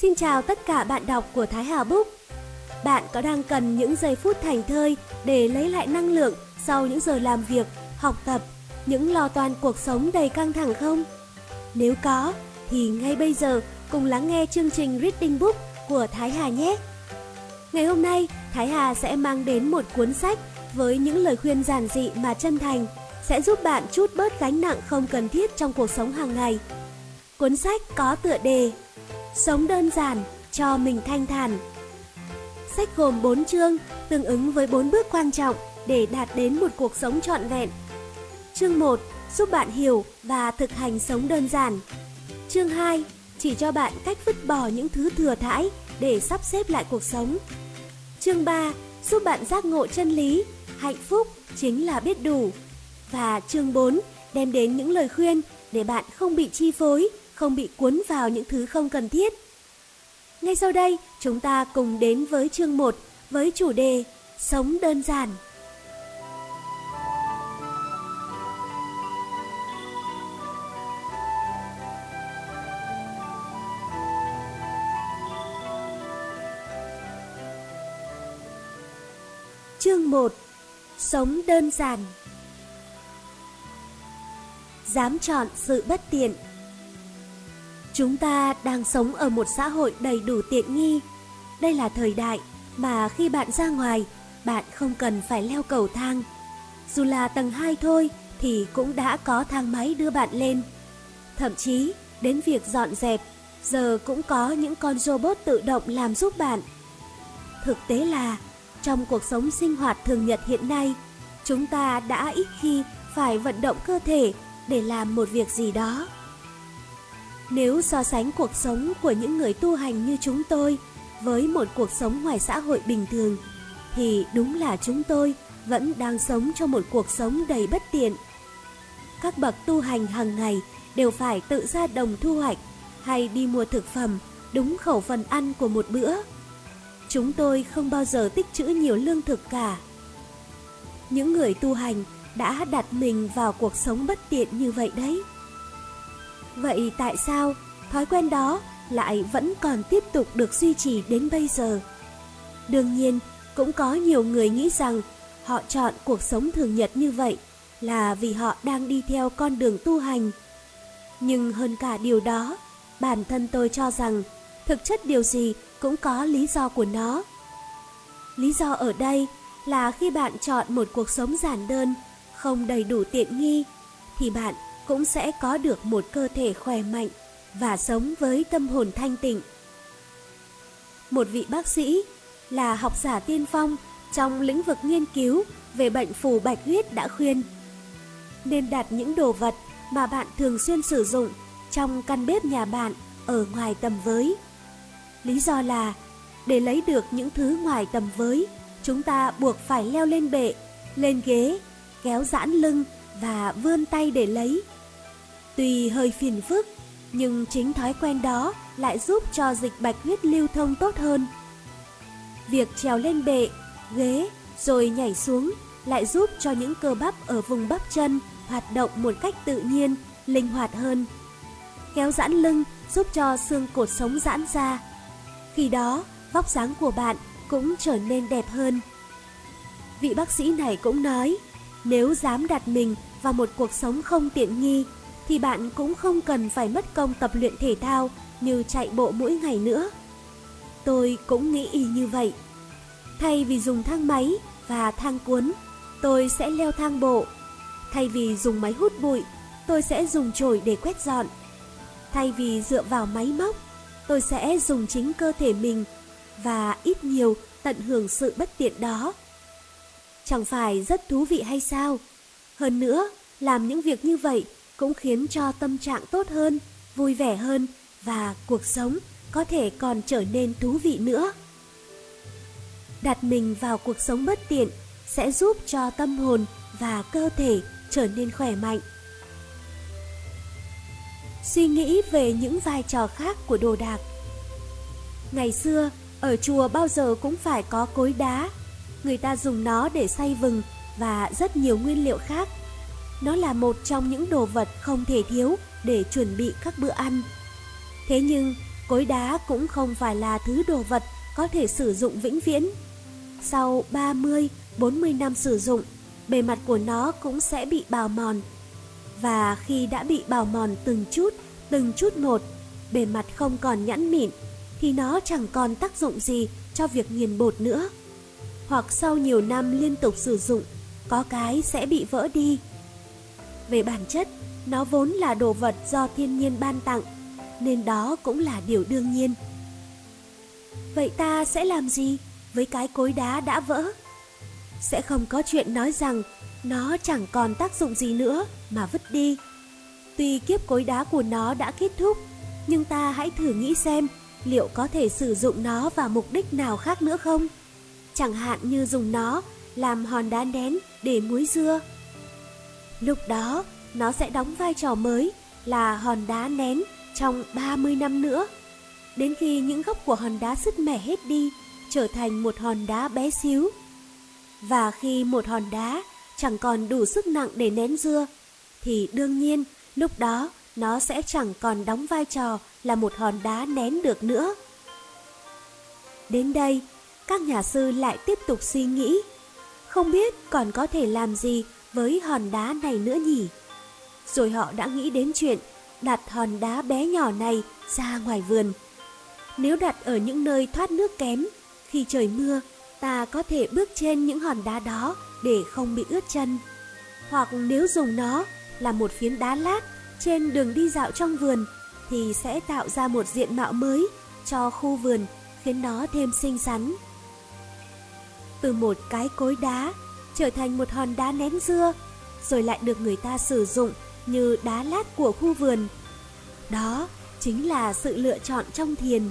Xin chào tất cả bạn đọc của Thái Hà Book. Bạn có đang cần những giây phút thành thơi để lấy lại năng lượng sau những giờ làm việc, học tập, những lo toan cuộc sống đầy căng thẳng không? Nếu có, thì ngay bây giờ cùng lắng nghe chương trình Reading Book của Thái Hà nhé. Ngày hôm nay, Thái Hà sẽ mang đến một cuốn sách với những lời khuyên giản dị mà chân thành sẽ giúp bạn chút bớt gánh nặng không cần thiết trong cuộc sống hàng ngày. Cuốn sách có tựa đề Sống đơn giản cho mình thanh thản. Sách gồm 4 chương tương ứng với 4 bước quan trọng để đạt đến một cuộc sống trọn vẹn. Chương 1 giúp bạn hiểu và thực hành sống đơn giản. Chương 2 chỉ cho bạn cách vứt bỏ những thứ thừa thãi để sắp xếp lại cuộc sống. Chương 3 giúp bạn giác ngộ chân lý, hạnh phúc chính là biết đủ. Và chương 4 đem đến những lời khuyên để bạn không bị chi phối, không bị cuốn vào những thứ không cần thiết. Ngay sau đây, chúng ta cùng đến với chương 1 với chủ đề Sống đơn giản. Chương 1 Sống đơn giản Dám chọn sự bất tiện Chúng ta đang sống ở một xã hội đầy đủ tiện nghi. Đây là thời đại mà khi bạn ra ngoài, bạn không cần phải leo cầu thang. Dù là tầng 2 thôi thì cũng đã có thang máy đưa bạn lên. Thậm chí đến việc dọn dẹp, giờ cũng có những con robot tự động làm giúp bạn. Thực tế là trong cuộc sống sinh hoạt thường nhật hiện nay, chúng ta đã ít khi phải vận động cơ thể để làm một việc gì đó. Nếu so sánh cuộc sống của những người tu hành như chúng tôi với một cuộc sống ngoài xã hội bình thường, thì đúng là chúng tôi vẫn đang sống trong một cuộc sống đầy bất tiện. Các bậc tu hành hàng ngày đều phải tự ra đồng thu hoạch hay đi mua thực phẩm đúng khẩu phần ăn của một bữa. Chúng tôi không bao giờ tích trữ nhiều lương thực cả. Những người tu hành đã đặt mình vào cuộc sống bất tiện như vậy đấy. Vậy tại sao thói quen đó lại vẫn còn tiếp tục được duy trì đến bây giờ? Đương nhiên, cũng có nhiều người nghĩ rằng họ chọn cuộc sống thường nhật như vậy là vì họ đang đi theo con đường tu hành. Nhưng hơn cả điều đó, bản thân tôi cho rằng thực chất điều gì cũng có lý do của nó. Lý do ở đây là khi bạn chọn một cuộc sống giản đơn, không đầy đủ tiện nghi, thì bạn cũng sẽ có được một cơ thể khỏe mạnh và sống với tâm hồn thanh tịnh. Một vị bác sĩ là học giả tiên phong trong lĩnh vực nghiên cứu về bệnh phù bạch huyết đã khuyên nên đặt những đồ vật mà bạn thường xuyên sử dụng trong căn bếp nhà bạn ở ngoài tầm với. Lý do là để lấy được những thứ ngoài tầm với, chúng ta buộc phải leo lên bệ, lên ghế, kéo giãn lưng và vươn tay để lấy. Tuy hơi phiền phức, nhưng chính thói quen đó lại giúp cho dịch bạch huyết lưu thông tốt hơn. Việc trèo lên bệ, ghế rồi nhảy xuống lại giúp cho những cơ bắp ở vùng bắp chân hoạt động một cách tự nhiên, linh hoạt hơn. Kéo giãn lưng giúp cho xương cột sống giãn ra. Khi đó, vóc dáng của bạn cũng trở nên đẹp hơn. Vị bác sĩ này cũng nói, nếu dám đặt mình vào một cuộc sống không tiện nghi thì bạn cũng không cần phải mất công tập luyện thể thao như chạy bộ mỗi ngày nữa. Tôi cũng nghĩ y như vậy. Thay vì dùng thang máy và thang cuốn, tôi sẽ leo thang bộ. Thay vì dùng máy hút bụi, tôi sẽ dùng chổi để quét dọn. Thay vì dựa vào máy móc, tôi sẽ dùng chính cơ thể mình và ít nhiều tận hưởng sự bất tiện đó. Chẳng phải rất thú vị hay sao? Hơn nữa, làm những việc như vậy cũng khiến cho tâm trạng tốt hơn, vui vẻ hơn và cuộc sống có thể còn trở nên thú vị nữa. Đặt mình vào cuộc sống bất tiện sẽ giúp cho tâm hồn và cơ thể trở nên khỏe mạnh. Suy nghĩ về những vai trò khác của đồ đạc. Ngày xưa, ở chùa bao giờ cũng phải có cối đá. Người ta dùng nó để xay vừng và rất nhiều nguyên liệu khác nó là một trong những đồ vật không thể thiếu để chuẩn bị các bữa ăn. Thế nhưng, cối đá cũng không phải là thứ đồ vật có thể sử dụng vĩnh viễn. Sau 30, 40 năm sử dụng, bề mặt của nó cũng sẽ bị bào mòn. Và khi đã bị bào mòn từng chút, từng chút một, bề mặt không còn nhẵn mịn, thì nó chẳng còn tác dụng gì cho việc nghiền bột nữa. Hoặc sau nhiều năm liên tục sử dụng, có cái sẽ bị vỡ đi. Về bản chất, nó vốn là đồ vật do thiên nhiên ban tặng, nên đó cũng là điều đương nhiên. Vậy ta sẽ làm gì với cái cối đá đã vỡ? Sẽ không có chuyện nói rằng nó chẳng còn tác dụng gì nữa mà vứt đi. Tuy kiếp cối đá của nó đã kết thúc, nhưng ta hãy thử nghĩ xem liệu có thể sử dụng nó vào mục đích nào khác nữa không? Chẳng hạn như dùng nó làm hòn đá nén để muối dưa. Lúc đó, nó sẽ đóng vai trò mới là hòn đá nén trong 30 năm nữa. Đến khi những gốc của hòn đá sứt mẻ hết đi, trở thành một hòn đá bé xíu. Và khi một hòn đá chẳng còn đủ sức nặng để nén dưa, thì đương nhiên lúc đó nó sẽ chẳng còn đóng vai trò là một hòn đá nén được nữa. Đến đây, các nhà sư lại tiếp tục suy nghĩ, không biết còn có thể làm gì với hòn đá này nữa nhỉ? Rồi họ đã nghĩ đến chuyện đặt hòn đá bé nhỏ này ra ngoài vườn. Nếu đặt ở những nơi thoát nước kém, khi trời mưa, ta có thể bước trên những hòn đá đó để không bị ướt chân. Hoặc nếu dùng nó là một phiến đá lát trên đường đi dạo trong vườn thì sẽ tạo ra một diện mạo mới cho khu vườn khiến nó thêm xinh xắn. Từ một cái cối đá trở thành một hòn đá nén dưa rồi lại được người ta sử dụng như đá lát của khu vườn. Đó chính là sự lựa chọn trong thiền.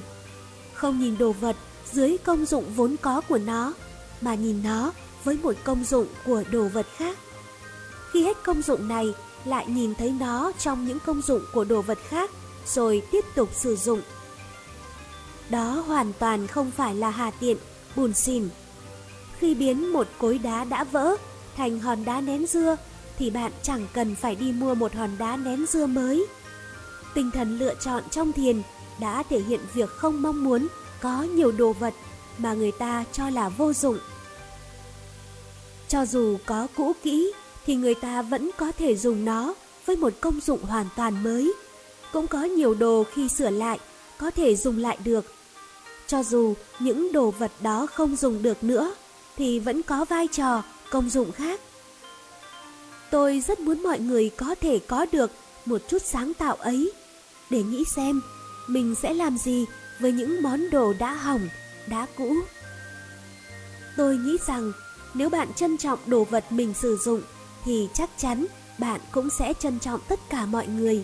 Không nhìn đồ vật dưới công dụng vốn có của nó, mà nhìn nó với một công dụng của đồ vật khác. Khi hết công dụng này, lại nhìn thấy nó trong những công dụng của đồ vật khác, rồi tiếp tục sử dụng. Đó hoàn toàn không phải là hà tiện, bùn xỉn. Khi biến một cối đá đã vỡ thành hòn đá nén dưa, thì bạn chẳng cần phải đi mua một hòn đá nén dưa mới. Tinh thần lựa chọn trong thiền đã thể hiện việc không mong muốn có nhiều đồ vật mà người ta cho là vô dụng. Cho dù có cũ kỹ thì người ta vẫn có thể dùng nó với một công dụng hoàn toàn mới. Cũng có nhiều đồ khi sửa lại có thể dùng lại được. Cho dù những đồ vật đó không dùng được nữa thì vẫn có vai trò, công dụng khác. Tôi rất muốn mọi người có thể có được một chút sáng tạo ấy để nghĩ xem mình sẽ làm gì với những món đồ đã hỏng, đã cũ. Tôi nghĩ rằng nếu bạn trân trọng đồ vật mình sử dụng thì chắc chắn bạn cũng sẽ trân trọng tất cả mọi người.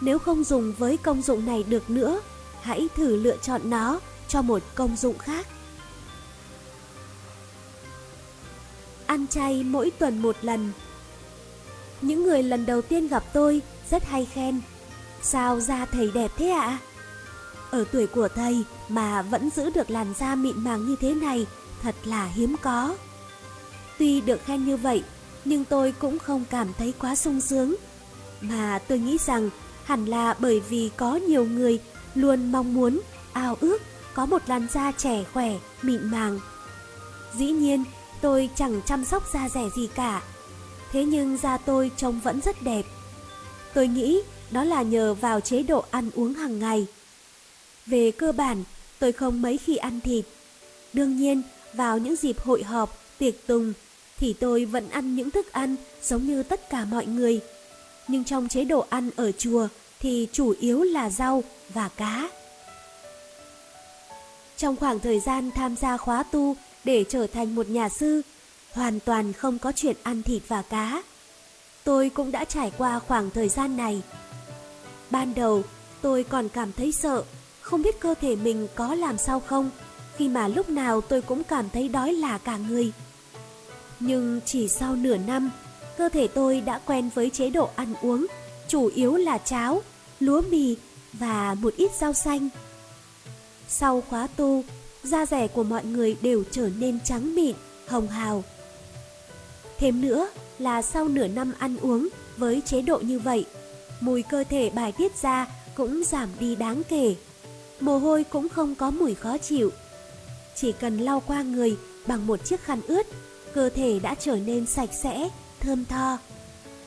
Nếu không dùng với công dụng này được nữa, hãy thử lựa chọn nó cho một công dụng khác. Ăn chay mỗi tuần một lần. Những người lần đầu tiên gặp tôi rất hay khen Sao da thầy đẹp thế ạ? À? Ở tuổi của thầy mà vẫn giữ được làn da mịn màng như thế này thật là hiếm có. Tuy được khen như vậy, nhưng tôi cũng không cảm thấy quá sung sướng. Mà tôi nghĩ rằng hẳn là bởi vì có nhiều người luôn mong muốn, ao ước có một làn da trẻ khỏe, mịn màng. Dĩ nhiên, tôi chẳng chăm sóc da rẻ gì cả. Thế nhưng da tôi trông vẫn rất đẹp. Tôi nghĩ đó là nhờ vào chế độ ăn uống hàng ngày. Về cơ bản, tôi không mấy khi ăn thịt. Đương nhiên, vào những dịp hội họp, tiệc tùng, thì tôi vẫn ăn những thức ăn giống như tất cả mọi người. Nhưng trong chế độ ăn ở chùa thì chủ yếu là rau và cá. Trong khoảng thời gian tham gia khóa tu để trở thành một nhà sư, hoàn toàn không có chuyện ăn thịt và cá. Tôi cũng đã trải qua khoảng thời gian này Ban đầu tôi còn cảm thấy sợ, không biết cơ thể mình có làm sao không, khi mà lúc nào tôi cũng cảm thấy đói là cả người. Nhưng chỉ sau nửa năm, cơ thể tôi đã quen với chế độ ăn uống, chủ yếu là cháo, lúa mì và một ít rau xanh. Sau khóa tu, da rẻ của mọi người đều trở nên trắng mịn, hồng hào. Thêm nữa là sau nửa năm ăn uống với chế độ như vậy, mùi cơ thể bài tiết ra cũng giảm đi đáng kể. Mồ hôi cũng không có mùi khó chịu. Chỉ cần lau qua người bằng một chiếc khăn ướt, cơ thể đã trở nên sạch sẽ, thơm tho.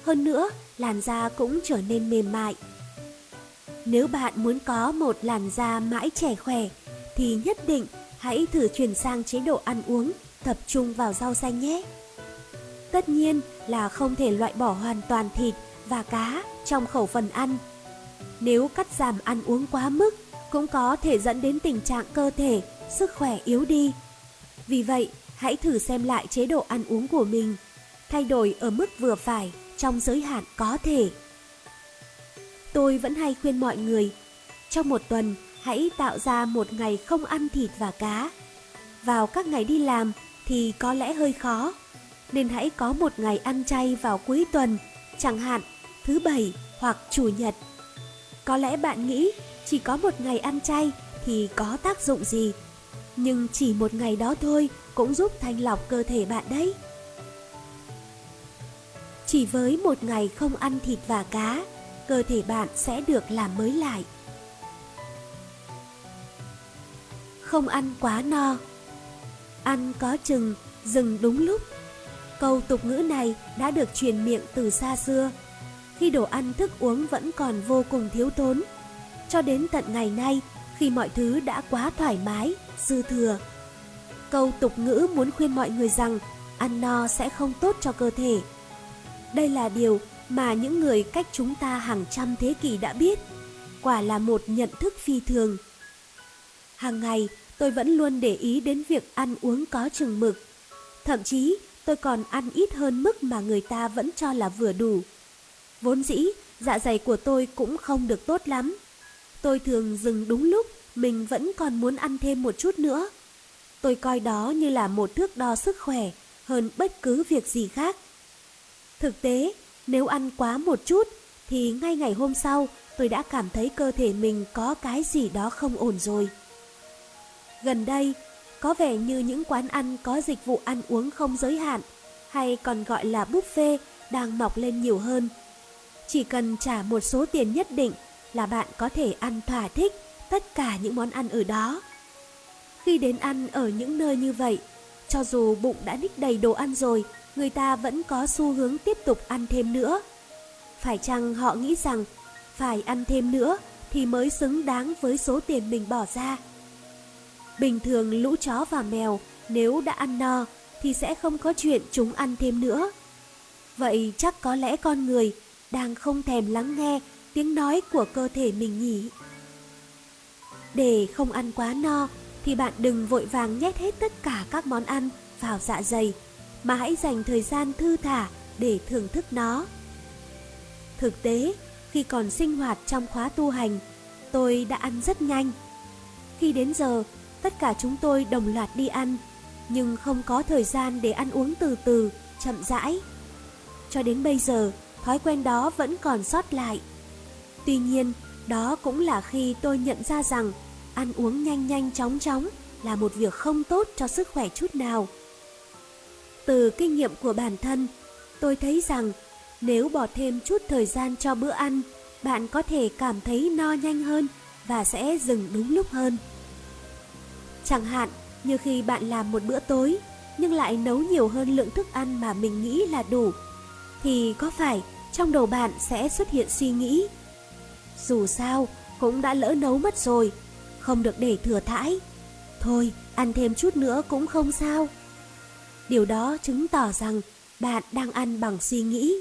Hơn nữa, làn da cũng trở nên mềm mại. Nếu bạn muốn có một làn da mãi trẻ khỏe, thì nhất định hãy thử chuyển sang chế độ ăn uống tập trung vào rau xanh nhé. Tất nhiên là không thể loại bỏ hoàn toàn thịt và cá trong khẩu phần ăn. Nếu cắt giảm ăn uống quá mức cũng có thể dẫn đến tình trạng cơ thể, sức khỏe yếu đi. Vì vậy, hãy thử xem lại chế độ ăn uống của mình, thay đổi ở mức vừa phải trong giới hạn có thể. Tôi vẫn hay khuyên mọi người, trong một tuần hãy tạo ra một ngày không ăn thịt và cá. Vào các ngày đi làm thì có lẽ hơi khó, nên hãy có một ngày ăn chay vào cuối tuần, chẳng hạn thứ bảy hoặc chủ nhật. Có lẽ bạn nghĩ chỉ có một ngày ăn chay thì có tác dụng gì, nhưng chỉ một ngày đó thôi cũng giúp thanh lọc cơ thể bạn đấy. Chỉ với một ngày không ăn thịt và cá, cơ thể bạn sẽ được làm mới lại. Không ăn quá no. Ăn có chừng, dừng đúng lúc. Câu tục ngữ này đã được truyền miệng từ xa xưa. Khi đồ ăn thức uống vẫn còn vô cùng thiếu thốn Cho đến tận ngày nay khi mọi thứ đã quá thoải mái, dư thừa. Câu tục ngữ muốn khuyên mọi người rằng ăn no sẽ không tốt cho cơ thể. Đây là điều mà những người cách chúng ta hàng trăm thế kỷ đã biết. Quả là một nhận thức phi thường. Hàng ngày, tôi vẫn luôn để ý đến việc ăn uống có chừng mực. Thậm chí, tôi còn ăn ít hơn mức mà người ta vẫn cho là vừa đủ. Vốn dĩ, dạ dày của tôi cũng không được tốt lắm. Tôi thường dừng đúng lúc mình vẫn còn muốn ăn thêm một chút nữa. Tôi coi đó như là một thước đo sức khỏe hơn bất cứ việc gì khác. Thực tế, nếu ăn quá một chút thì ngay ngày hôm sau tôi đã cảm thấy cơ thể mình có cái gì đó không ổn rồi. Gần đây, có vẻ như những quán ăn có dịch vụ ăn uống không giới hạn hay còn gọi là buffet đang mọc lên nhiều hơn. Chỉ cần trả một số tiền nhất định là bạn có thể ăn thỏa thích tất cả những món ăn ở đó. Khi đến ăn ở những nơi như vậy, cho dù bụng đã ních đầy đồ ăn rồi người ta vẫn có xu hướng tiếp tục ăn thêm nữa. Phải chăng họ nghĩ rằng phải ăn thêm nữa thì mới xứng đáng với số tiền mình bỏ ra? Bình thường lũ chó và mèo nếu đã ăn no thì sẽ không có chuyện chúng ăn thêm nữa. Vậy chắc có lẽ con người đang không thèm lắng nghe tiếng nói của cơ thể mình nhỉ? Để không ăn quá no thì bạn đừng vội vàng nhét hết tất cả các món ăn vào dạ dày mà hãy dành thời gian thư thả để thưởng thức nó. Thực tế, khi còn sinh hoạt trong khóa tu hành, tôi đã ăn rất nhanh. Khi đến giờ, tất cả chúng tôi đồng loạt đi ăn, nhưng không có thời gian để ăn uống từ từ, chậm rãi. Cho đến bây giờ, thói quen đó vẫn còn sót lại. Tuy nhiên, đó cũng là khi tôi nhận ra rằng ăn uống nhanh nhanh chóng chóng là một việc không tốt cho sức khỏe chút nào. Từ kinh nghiệm của bản thân, tôi thấy rằng nếu bỏ thêm chút thời gian cho bữa ăn, bạn có thể cảm thấy no nhanh hơn và sẽ dừng đúng lúc hơn. Chẳng hạn như khi bạn làm một bữa tối nhưng lại nấu nhiều hơn lượng thức ăn mà mình nghĩ là đủ, thì có phải trong đầu bạn sẽ xuất hiện suy nghĩ dù sao cũng đã lỡ nấu mất rồi, không được để thừa thãi. Thôi, ăn thêm chút nữa cũng không sao. Điều đó chứng tỏ rằng bạn đang ăn bằng suy nghĩ.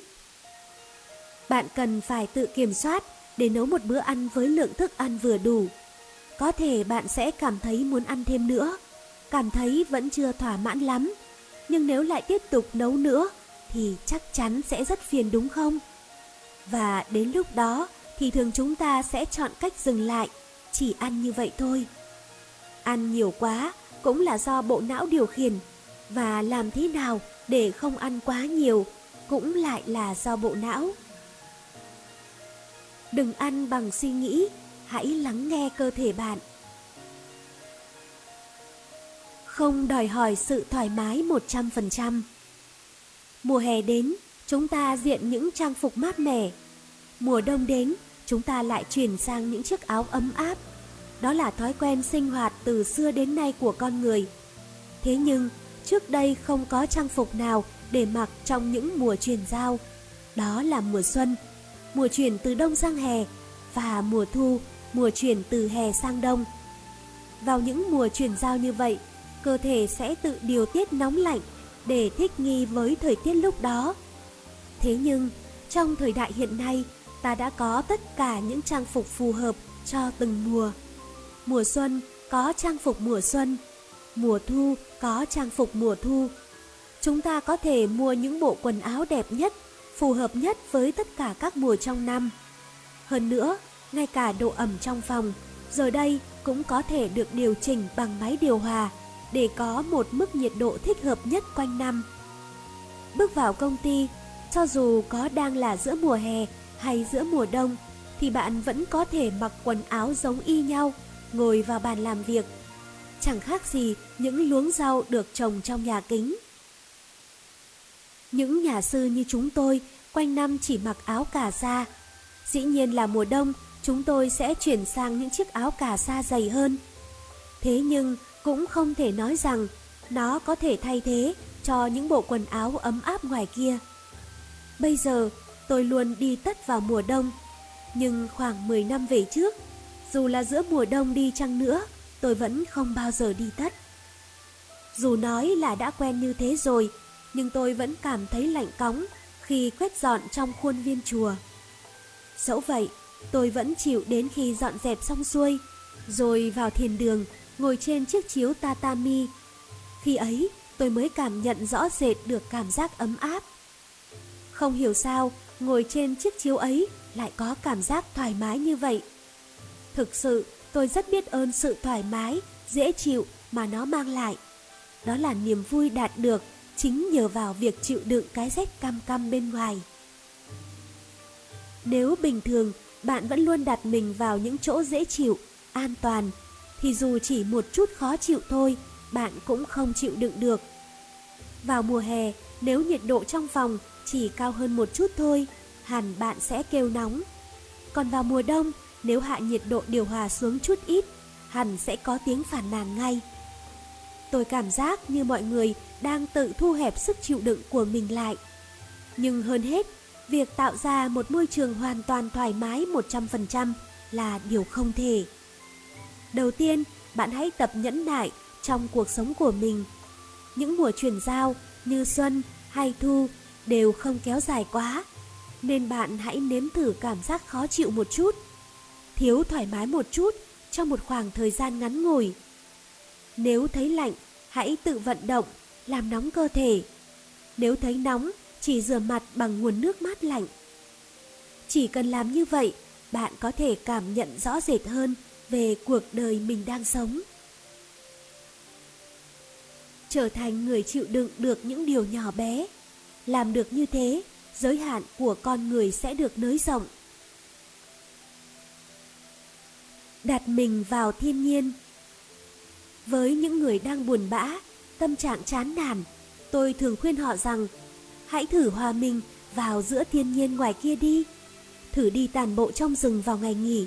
Bạn cần phải tự kiểm soát để nấu một bữa ăn với lượng thức ăn vừa đủ. Có thể bạn sẽ cảm thấy muốn ăn thêm nữa, cảm thấy vẫn chưa thỏa mãn lắm. Nhưng nếu lại tiếp tục nấu nữa thì chắc chắn sẽ rất phiền đúng không? Và đến lúc đó thì thường chúng ta sẽ chọn cách dừng lại, chỉ ăn như vậy thôi. Ăn nhiều quá cũng là do bộ não điều khiển và làm thế nào để không ăn quá nhiều cũng lại là do bộ não. Đừng ăn bằng suy nghĩ, hãy lắng nghe cơ thể bạn. Không đòi hỏi sự thoải mái 100%. Mùa hè đến, chúng ta diện những trang phục mát mẻ. Mùa đông đến, chúng ta lại chuyển sang những chiếc áo ấm áp. Đó là thói quen sinh hoạt từ xưa đến nay của con người. Thế nhưng, trước đây không có trang phục nào để mặc trong những mùa chuyển giao. Đó là mùa xuân, mùa chuyển từ đông sang hè và mùa thu, mùa chuyển từ hè sang đông. Vào những mùa chuyển giao như vậy, cơ thể sẽ tự điều tiết nóng lạnh để thích nghi với thời tiết lúc đó. Thế nhưng, trong thời đại hiện nay, ta đã có tất cả những trang phục phù hợp cho từng mùa. Mùa xuân có trang phục mùa xuân, mùa thu có trang phục mùa thu. Chúng ta có thể mua những bộ quần áo đẹp nhất, phù hợp nhất với tất cả các mùa trong năm. Hơn nữa, ngay cả độ ẩm trong phòng, giờ đây cũng có thể được điều chỉnh bằng máy điều hòa để có một mức nhiệt độ thích hợp nhất quanh năm. Bước vào công ty, cho dù có đang là giữa mùa hè hay giữa mùa đông, thì bạn vẫn có thể mặc quần áo giống y nhau, ngồi vào bàn làm việc. Chẳng khác gì những luống rau được trồng trong nhà kính. Những nhà sư như chúng tôi quanh năm chỉ mặc áo cà sa. Dĩ nhiên là mùa đông chúng tôi sẽ chuyển sang những chiếc áo cà sa dày hơn. Thế nhưng cũng không thể nói rằng nó có thể thay thế cho những bộ quần áo ấm áp ngoài kia. Bây giờ tôi luôn đi tất vào mùa đông, nhưng khoảng 10 năm về trước, dù là giữa mùa đông đi chăng nữa, tôi vẫn không bao giờ đi tất. Dù nói là đã quen như thế rồi, nhưng tôi vẫn cảm thấy lạnh cóng khi quét dọn trong khuôn viên chùa. Dẫu vậy, tôi vẫn chịu đến khi dọn dẹp xong xuôi, rồi vào thiền đường, ngồi trên chiếc chiếu tatami. Khi ấy, tôi mới cảm nhận rõ rệt được cảm giác ấm áp. Không hiểu sao, ngồi trên chiếc chiếu ấy lại có cảm giác thoải mái như vậy. Thực sự, tôi rất biết ơn sự thoải mái, dễ chịu mà nó mang lại. Đó là niềm vui đạt được chính nhờ vào việc chịu đựng cái rét cam cam bên ngoài. Nếu bình thường bạn vẫn luôn đặt mình vào những chỗ dễ chịu, an toàn, thì dù chỉ một chút khó chịu thôi, bạn cũng không chịu đựng được. Vào mùa hè, nếu nhiệt độ trong phòng chỉ cao hơn một chút thôi, hẳn bạn sẽ kêu nóng. Còn vào mùa đông, nếu hạ nhiệt độ điều hòa xuống chút ít, hẳn sẽ có tiếng phản nàn ngay. Tôi cảm giác như mọi người đang tự thu hẹp sức chịu đựng của mình lại. Nhưng hơn hết, việc tạo ra một môi trường hoàn toàn thoải mái 100% là điều không thể. Đầu tiên, bạn hãy tập nhẫn nại trong cuộc sống của mình. Những mùa chuyển giao như xuân hay thu đều không kéo dài quá, nên bạn hãy nếm thử cảm giác khó chịu một chút, thiếu thoải mái một chút trong một khoảng thời gian ngắn ngủi. Nếu thấy lạnh, hãy tự vận động, làm nóng cơ thể. Nếu thấy nóng, chỉ rửa mặt bằng nguồn nước mát lạnh. Chỉ cần làm như vậy, bạn có thể cảm nhận rõ rệt hơn về cuộc đời mình đang sống. Trở thành người chịu đựng được những điều nhỏ bé. Làm được như thế, giới hạn của con người sẽ được nới rộng. Đặt mình vào thiên nhiên Với những người đang buồn bã, tâm trạng chán nản, tôi thường khuyên họ rằng hãy thử hòa mình vào giữa thiên nhiên ngoài kia đi. Thử đi tàn bộ trong rừng vào ngày nghỉ.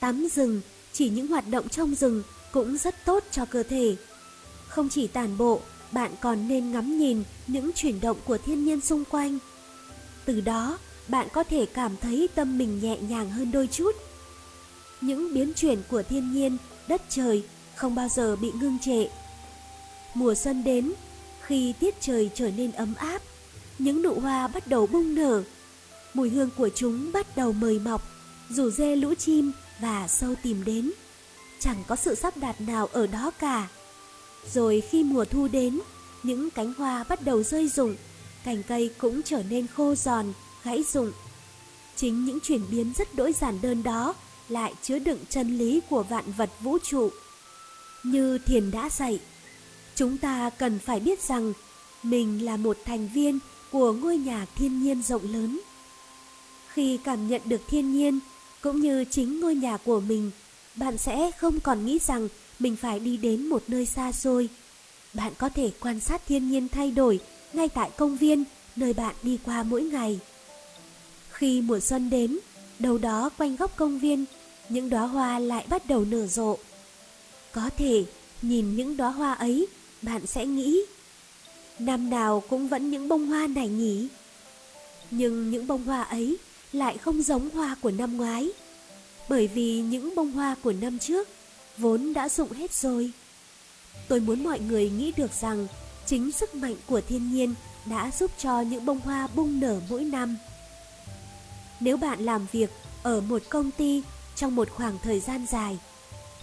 Tắm rừng, chỉ những hoạt động trong rừng cũng rất tốt cho cơ thể. Không chỉ tàn bộ, bạn còn nên ngắm nhìn những chuyển động của thiên nhiên xung quanh. Từ đó, bạn có thể cảm thấy tâm mình nhẹ nhàng hơn đôi chút. Những biến chuyển của thiên nhiên, đất trời không bao giờ bị ngưng trệ. Mùa xuân đến, khi tiết trời trở nên ấm áp, những nụ hoa bắt đầu bung nở. Mùi hương của chúng bắt đầu mời mọc, rủ dê lũ chim và sâu tìm đến. Chẳng có sự sắp đặt nào ở đó cả. Rồi khi mùa thu đến, những cánh hoa bắt đầu rơi rụng, cành cây cũng trở nên khô giòn, gãy rụng. Chính những chuyển biến rất đỗi giản đơn đó lại chứa đựng chân lý của vạn vật vũ trụ. Như thiền đã dạy, chúng ta cần phải biết rằng mình là một thành viên của ngôi nhà thiên nhiên rộng lớn. Khi cảm nhận được thiên nhiên cũng như chính ngôi nhà của mình, bạn sẽ không còn nghĩ rằng mình phải đi đến một nơi xa xôi. Bạn có thể quan sát thiên nhiên thay đổi ngay tại công viên nơi bạn đi qua mỗi ngày. Khi mùa xuân đến, đâu đó quanh góc công viên, những đóa hoa lại bắt đầu nở rộ. Có thể nhìn những đóa hoa ấy, bạn sẽ nghĩ, năm nào cũng vẫn những bông hoa này nhỉ? Nhưng những bông hoa ấy lại không giống hoa của năm ngoái, bởi vì những bông hoa của năm trước vốn đã rụng hết rồi. Tôi muốn mọi người nghĩ được rằng chính sức mạnh của thiên nhiên đã giúp cho những bông hoa bung nở mỗi năm. Nếu bạn làm việc ở một công ty trong một khoảng thời gian dài,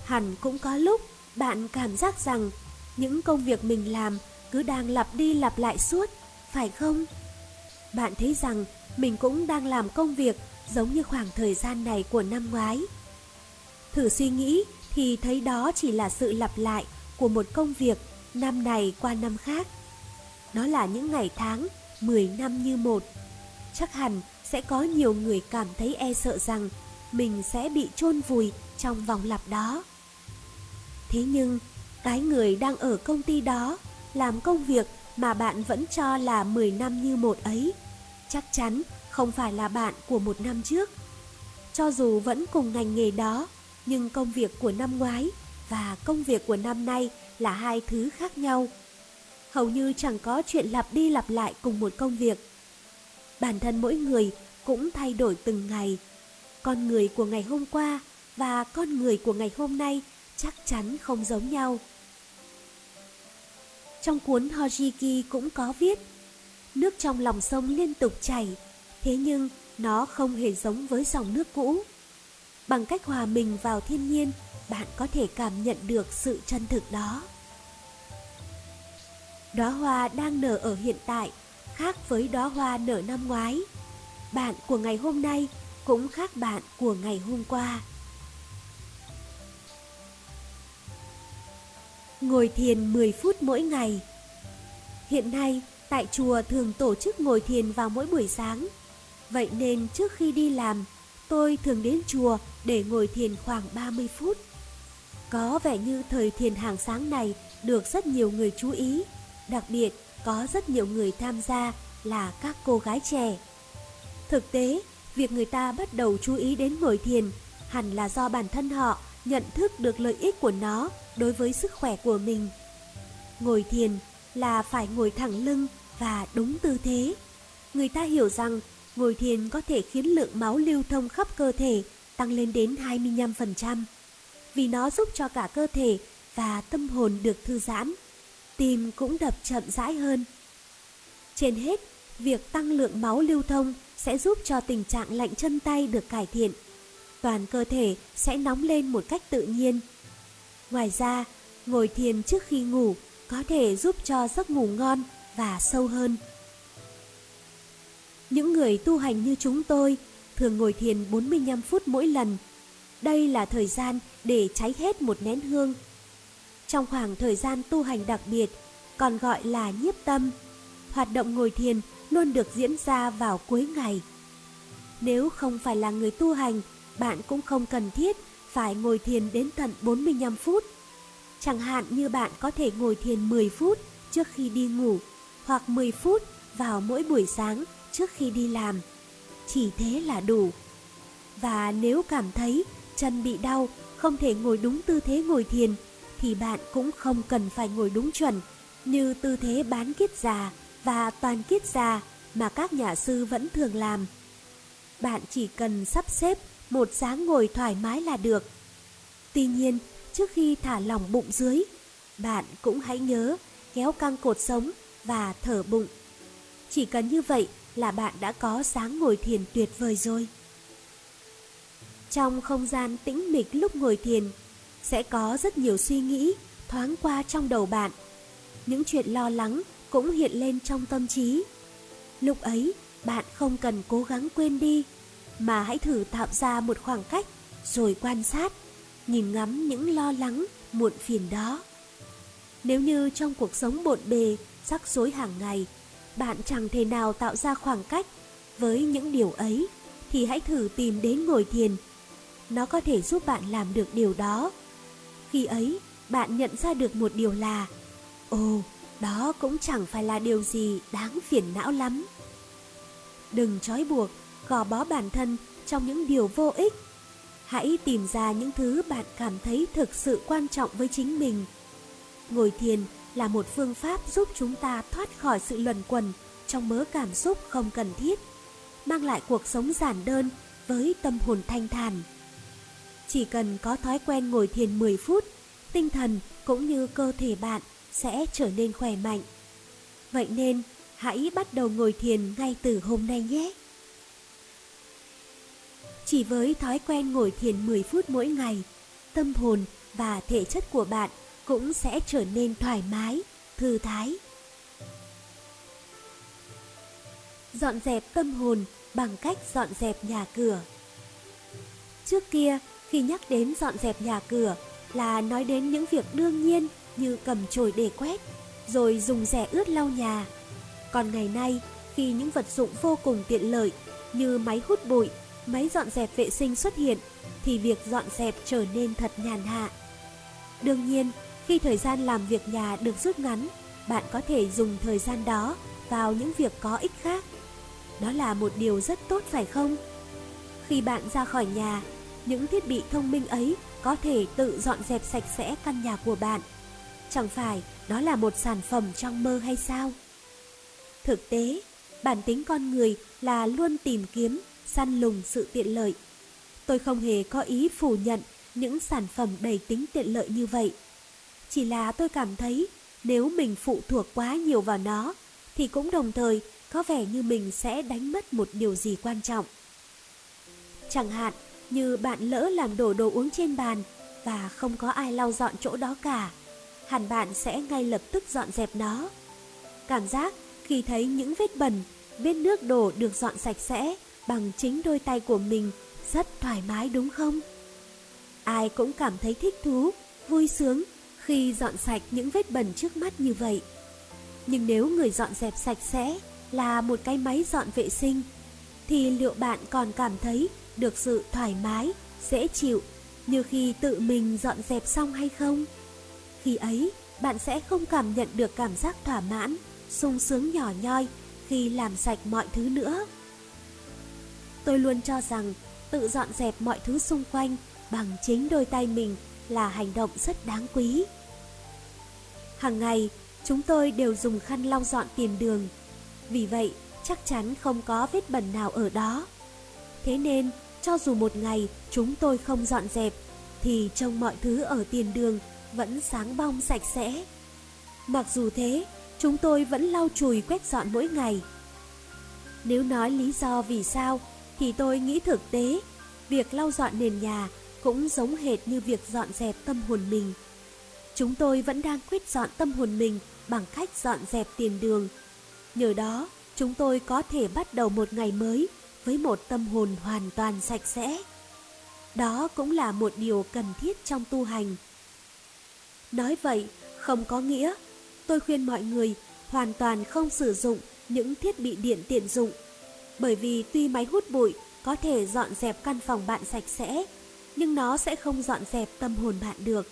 hẳn cũng có lúc bạn cảm giác rằng những công việc mình làm cứ đang lặp đi lặp lại suốt, phải không? Bạn thấy rằng mình cũng đang làm công việc giống như khoảng thời gian này của năm ngoái. Thử suy nghĩ thì thấy đó chỉ là sự lặp lại của một công việc năm này qua năm khác. Đó là những ngày tháng 10 năm như một. Chắc hẳn sẽ có nhiều người cảm thấy e sợ rằng mình sẽ bị chôn vùi trong vòng lặp đó. Thế nhưng, cái người đang ở công ty đó làm công việc mà bạn vẫn cho là 10 năm như một ấy, chắc chắn không phải là bạn của một năm trước. Cho dù vẫn cùng ngành nghề đó, nhưng công việc của năm ngoái và công việc của năm nay là hai thứ khác nhau. Hầu như chẳng có chuyện lặp đi lặp lại cùng một công việc. Bản thân mỗi người cũng thay đổi từng ngày. Con người của ngày hôm qua và con người của ngày hôm nay chắc chắn không giống nhau. Trong cuốn Hojiki cũng có viết, nước trong lòng sông liên tục chảy, thế nhưng nó không hề giống với dòng nước cũ. Bằng cách hòa mình vào thiên nhiên, bạn có thể cảm nhận được sự chân thực đó. Đóa hoa đang nở ở hiện tại khác với đóa hoa nở năm ngoái. Bạn của ngày hôm nay cũng khác bạn của ngày hôm qua. Ngồi thiền 10 phút mỗi ngày. Hiện nay, tại chùa thường tổ chức ngồi thiền vào mỗi buổi sáng. Vậy nên trước khi đi làm, tôi thường đến chùa để ngồi thiền khoảng 30 phút. Có vẻ như thời thiền hàng sáng này được rất nhiều người chú ý, đặc biệt có rất nhiều người tham gia là các cô gái trẻ. Thực tế, việc người ta bắt đầu chú ý đến ngồi thiền hẳn là do bản thân họ nhận thức được lợi ích của nó đối với sức khỏe của mình. Ngồi thiền là phải ngồi thẳng lưng và đúng tư thế. Người ta hiểu rằng ngồi thiền có thể khiến lượng máu lưu thông khắp cơ thể tăng lên đến 25% vì nó giúp cho cả cơ thể và tâm hồn được thư giãn. Tim cũng đập chậm rãi hơn. Trên hết, việc tăng lượng máu lưu thông sẽ giúp cho tình trạng lạnh chân tay được cải thiện. Toàn cơ thể sẽ nóng lên một cách tự nhiên. Ngoài ra, ngồi thiền trước khi ngủ có thể giúp cho giấc ngủ ngon và sâu hơn. Những người tu hành như chúng tôi thường ngồi thiền 45 phút mỗi lần. Đây là thời gian để cháy hết một nén hương. Trong khoảng thời gian tu hành đặc biệt, còn gọi là nhiếp tâm, hoạt động ngồi thiền luôn được diễn ra vào cuối ngày. Nếu không phải là người tu hành, bạn cũng không cần thiết phải ngồi thiền đến tận 45 phút. Chẳng hạn như bạn có thể ngồi thiền 10 phút trước khi đi ngủ hoặc 10 phút vào mỗi buổi sáng trước khi đi làm. Chỉ thế là đủ. Và nếu cảm thấy chân bị đau, không thể ngồi đúng tư thế ngồi thiền, thì bạn cũng không cần phải ngồi đúng chuẩn như tư thế bán kiết già và toàn kiết già mà các nhà sư vẫn thường làm. Bạn chỉ cần sắp xếp một dáng ngồi thoải mái là được. Tuy nhiên, trước khi thả lỏng bụng dưới, bạn cũng hãy nhớ kéo căng cột sống và thở bụng. Chỉ cần như vậy là bạn đã có sáng ngồi thiền tuyệt vời rồi. Trong không gian tĩnh mịch lúc ngồi thiền, sẽ có rất nhiều suy nghĩ thoáng qua trong đầu bạn. Những chuyện lo lắng cũng hiện lên trong tâm trí. Lúc ấy, bạn không cần cố gắng quên đi, mà hãy thử tạo ra một khoảng cách rồi quan sát, nhìn ngắm những lo lắng, muộn phiền đó. Nếu như trong cuộc sống bộn bề, rắc rối hàng ngày, bạn chẳng thể nào tạo ra khoảng cách với những điều ấy, thì hãy thử tìm đến ngồi thiền. Nó có thể giúp bạn làm được điều đó. Khi ấy, bạn nhận ra được một điều là, ồ, đó cũng chẳng phải là điều gì đáng phiền não lắm. Đừng trói buộc, gò bó bản thân trong những điều vô ích. Hãy tìm ra những thứ bạn cảm thấy thực sự quan trọng với chính mình. Ngồi thiền là một phương pháp giúp chúng ta thoát khỏi sự luẩn quẩn trong mớ cảm xúc không cần thiết, mang lại cuộc sống giản đơn với tâm hồn thanh thản. Chỉ cần có thói quen ngồi thiền 10 phút, tinh thần cũng như cơ thể bạn sẽ trở nên khỏe mạnh. Vậy nên, hãy bắt đầu ngồi thiền ngay từ hôm nay nhé. Chỉ với thói quen ngồi thiền 10 phút mỗi ngày, tâm hồn và thể chất của bạn cũng sẽ trở nên thoải mái, thư thái. Dọn dẹp tâm hồn bằng cách dọn dẹp nhà cửa. Trước kia, khi nhắc đến dọn dẹp nhà cửa là nói đến những việc đương nhiên như cầm chổi để quét, rồi dùng rẻ ướt lau nhà. Còn ngày nay, khi những vật dụng vô cùng tiện lợi như máy hút bụi, máy dọn dẹp vệ sinh xuất hiện, thì việc dọn dẹp trở nên thật nhàn hạ. Đương nhiên, khi thời gian làm việc nhà được rút ngắn, bạn có thể dùng thời gian đó vào những việc có ích khác. Đó là một điều rất tốt phải không? Khi bạn ra khỏi nhà, những thiết bị thông minh ấy có thể tự dọn dẹp sạch sẽ căn nhà của bạn. Chẳng phải đó là một sản phẩm trong mơ hay sao? Thực tế, bản tính con người là luôn tìm kiếm, săn lùng sự tiện lợi. Tôi không hề có ý phủ nhận những sản phẩm đầy tính tiện lợi như vậy. Chỉ là tôi cảm thấy nếu mình phụ thuộc quá nhiều vào nó thì cũng đồng thời có vẻ như mình sẽ đánh mất một điều gì quan trọng. Chẳng hạn như bạn lỡ làm đổ đồ uống trên bàn và không có ai lau dọn chỗ đó cả, hẳn bạn sẽ ngay lập tức dọn dẹp nó. Cảm giác khi thấy những vết bẩn, vết nước đổ được dọn sạch sẽ bằng chính đôi tay của mình rất thoải mái đúng không? Ai cũng cảm thấy thích thú, vui sướng khi dọn sạch những vết bẩn trước mắt như vậy. Nhưng nếu người dọn dẹp sạch sẽ là một cái máy dọn vệ sinh, thì liệu bạn còn cảm thấy được sự thoải mái, dễ chịu như khi tự mình dọn dẹp xong hay không? Khi ấy, bạn sẽ không cảm nhận được cảm giác thỏa mãn, sung sướng nhỏ nhoi khi làm sạch mọi thứ nữa. Tôi luôn cho rằng tự dọn dẹp mọi thứ xung quanh bằng chính đôi tay mình là hành động rất đáng quý. Hàng ngày, chúng tôi đều dùng khăn lau dọn tiền đường. Vì vậy, chắc chắn không có vết bẩn nào ở đó. Thế nên, cho dù một ngày chúng tôi không dọn dẹp, thì trông mọi thứ ở tiền đường vẫn sáng bong sạch sẽ. Mặc dù thế, chúng tôi vẫn lau chùi quét dọn mỗi ngày. Nếu nói lý do vì sao, thì tôi nghĩ thực tế, việc lau dọn nền nhà cũng giống hệt như việc dọn dẹp tâm hồn mình. Chúng tôi vẫn đang quyết dọn tâm hồn mình bằng cách dọn dẹp tiền đường. Nhờ đó, chúng tôi có thể bắt đầu một ngày mới với một tâm hồn hoàn toàn sạch sẽ. Đó cũng là một điều cần thiết trong tu hành. Nói vậy không có nghĩa tôi khuyên mọi người hoàn toàn không sử dụng những thiết bị điện tiện dụng. Bởi vì tuy máy hút bụi có thể dọn dẹp căn phòng bạn sạch sẽ, nhưng nó sẽ không dọn dẹp tâm hồn bạn được.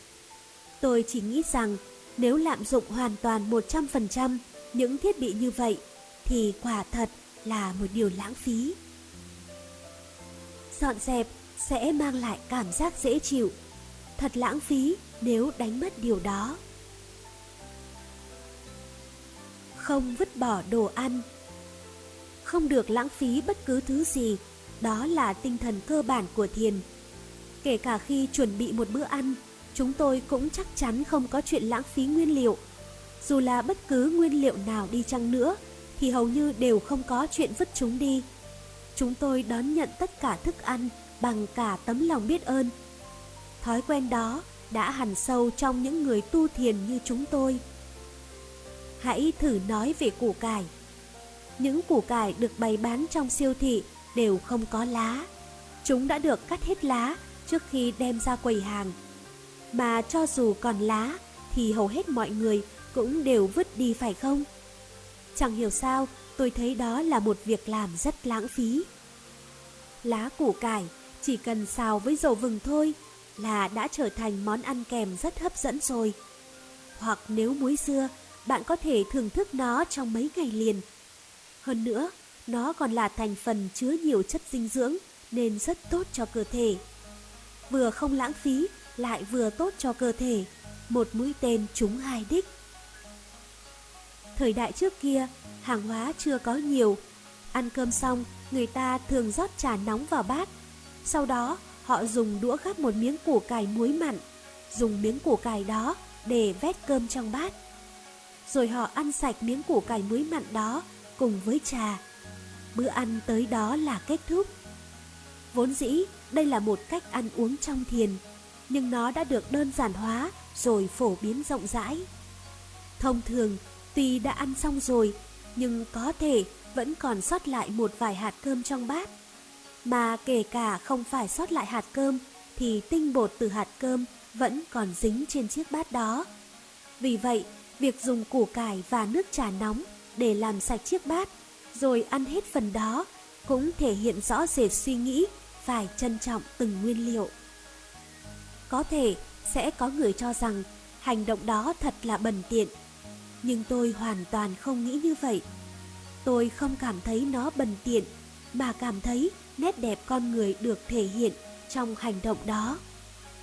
Tôi chỉ nghĩ rằng nếu lạm dụng hoàn toàn 100% những thiết bị như vậy thì quả thật là một điều lãng phí. Dọn dẹp sẽ mang lại cảm giác dễ chịu. Thật lãng phí nếu đánh mất điều đó. Không vứt bỏ đồ ăn không được lãng phí bất cứ thứ gì, đó là tinh thần cơ bản của thiền. Kể cả khi chuẩn bị một bữa ăn, chúng tôi cũng chắc chắn không có chuyện lãng phí nguyên liệu. Dù là bất cứ nguyên liệu nào đi chăng nữa, thì hầu như đều không có chuyện vứt chúng đi. Chúng tôi đón nhận tất cả thức ăn bằng cả tấm lòng biết ơn. Thói quen đó đã hằn sâu trong những người tu thiền như chúng tôi. Hãy thử nói về củ cải. Những củ cải được bày bán trong siêu thị đều không có lá. Chúng đã được cắt hết lá trước khi đem ra quầy hàng. Mà cho dù còn lá, thì hầu hết mọi người cũng đều vứt đi, phải không? Chẳng hiểu sao, tôi thấy đó là một việc làm rất lãng phí. Lá củ cải chỉ cần xào với dầu vừng thôi là đã trở thành món ăn kèm rất hấp dẫn rồi. Hoặc nếu muối dưa, bạn có thể thưởng thức nó trong mấy ngày liền. Hơn nữa, nó còn là thành phần chứa nhiều chất dinh dưỡng nên rất tốt cho cơ thể. Vừa không lãng phí, lại vừa tốt cho cơ thể, một mũi tên trúng hai đích. Thời đại trước kia, hàng hóa chưa có nhiều. Ăn cơm xong, người ta thường rót trà nóng vào bát. Sau đó, họ dùng đũa gắp một miếng củ cải muối mặn, dùng miếng củ cải đó để vét cơm trong bát. Rồi họ ăn sạch miếng củ cải muối mặn đó cùng với trà. Bữa ăn tới đó là kết thúc. Vốn dĩ, đây là một cách ăn uống trong thiền, nhưng nó đã được đơn giản hóa rồi phổ biến rộng rãi. Thông thường, tuy đã ăn xong rồi, nhưng có thể vẫn còn sót lại một vài hạt cơm trong bát. Mà kể cả không phải sót lại hạt cơm, thì tinh bột từ hạt cơm vẫn còn dính trên chiếc bát đó. Vì vậy, việc dùng củ cải và nước trà nóng để làm sạch chiếc bát, rồi ăn hết phần đó cũng thể hiện rõ rệt suy nghĩ phải trân trọng từng nguyên liệu. Có thể sẽ có người cho rằng hành động đó thật là bần tiện, nhưng tôi hoàn toàn không nghĩ như vậy. Tôi không cảm thấy nó bần tiện, mà cảm thấy nét đẹp con người được thể hiện trong hành động đó.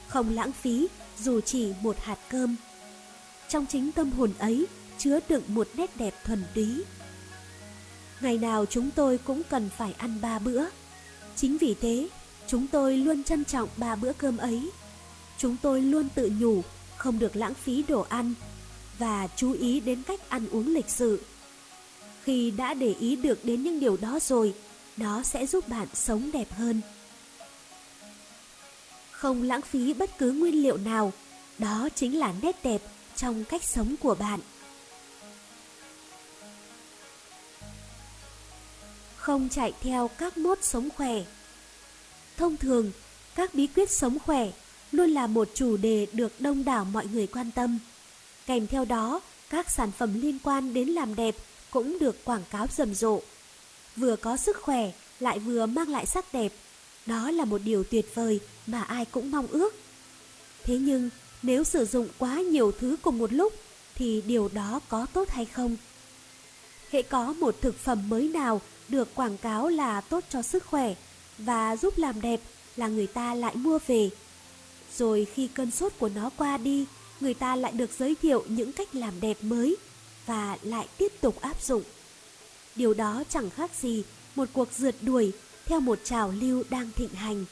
Không lãng phí dù chỉ một hạt cơm. Trong chính tâm hồn ấy chứa đựng một nét đẹp thuần túy. Ngày nào chúng tôi cũng cần phải ăn ba bữa. Chính vì thế, chúng tôi luôn trân trọng ba bữa cơm ấy. Chúng tôi luôn tự nhủ không được lãng phí đồ ăn và chú ý đến cách ăn uống lịch sự. Khi đã để ý được đến những điều đó rồi, nó sẽ giúp bạn sống đẹp hơn. Không lãng phí bất cứ nguyên liệu nào, đó chính là nét đẹp trong cách sống của bạn. Không chạy theo các mốt sống khỏe. Thông thường, các bí quyết sống khỏe luôn là một chủ đề được đông đảo mọi người quan tâm. Kèm theo đó, các sản phẩm liên quan đến làm đẹp cũng được quảng cáo rầm rộ. Vừa có sức khỏe, lại vừa mang lại sắc đẹp. Đó là một điều tuyệt vời mà ai cũng mong ước. Thế nhưng, nếu sử dụng quá nhiều thứ cùng một lúc, thì điều đó có tốt hay không? hãy có một thực phẩm mới nào được quảng cáo là tốt cho sức khỏe và giúp làm đẹp là người ta lại mua về. Rồi khi cơn sốt của nó qua đi, người ta lại được giới thiệu những cách làm đẹp mới và lại tiếp tục áp dụng. Điều đó chẳng khác gì một cuộc rượt đuổi theo một trào lưu đang thịnh hành.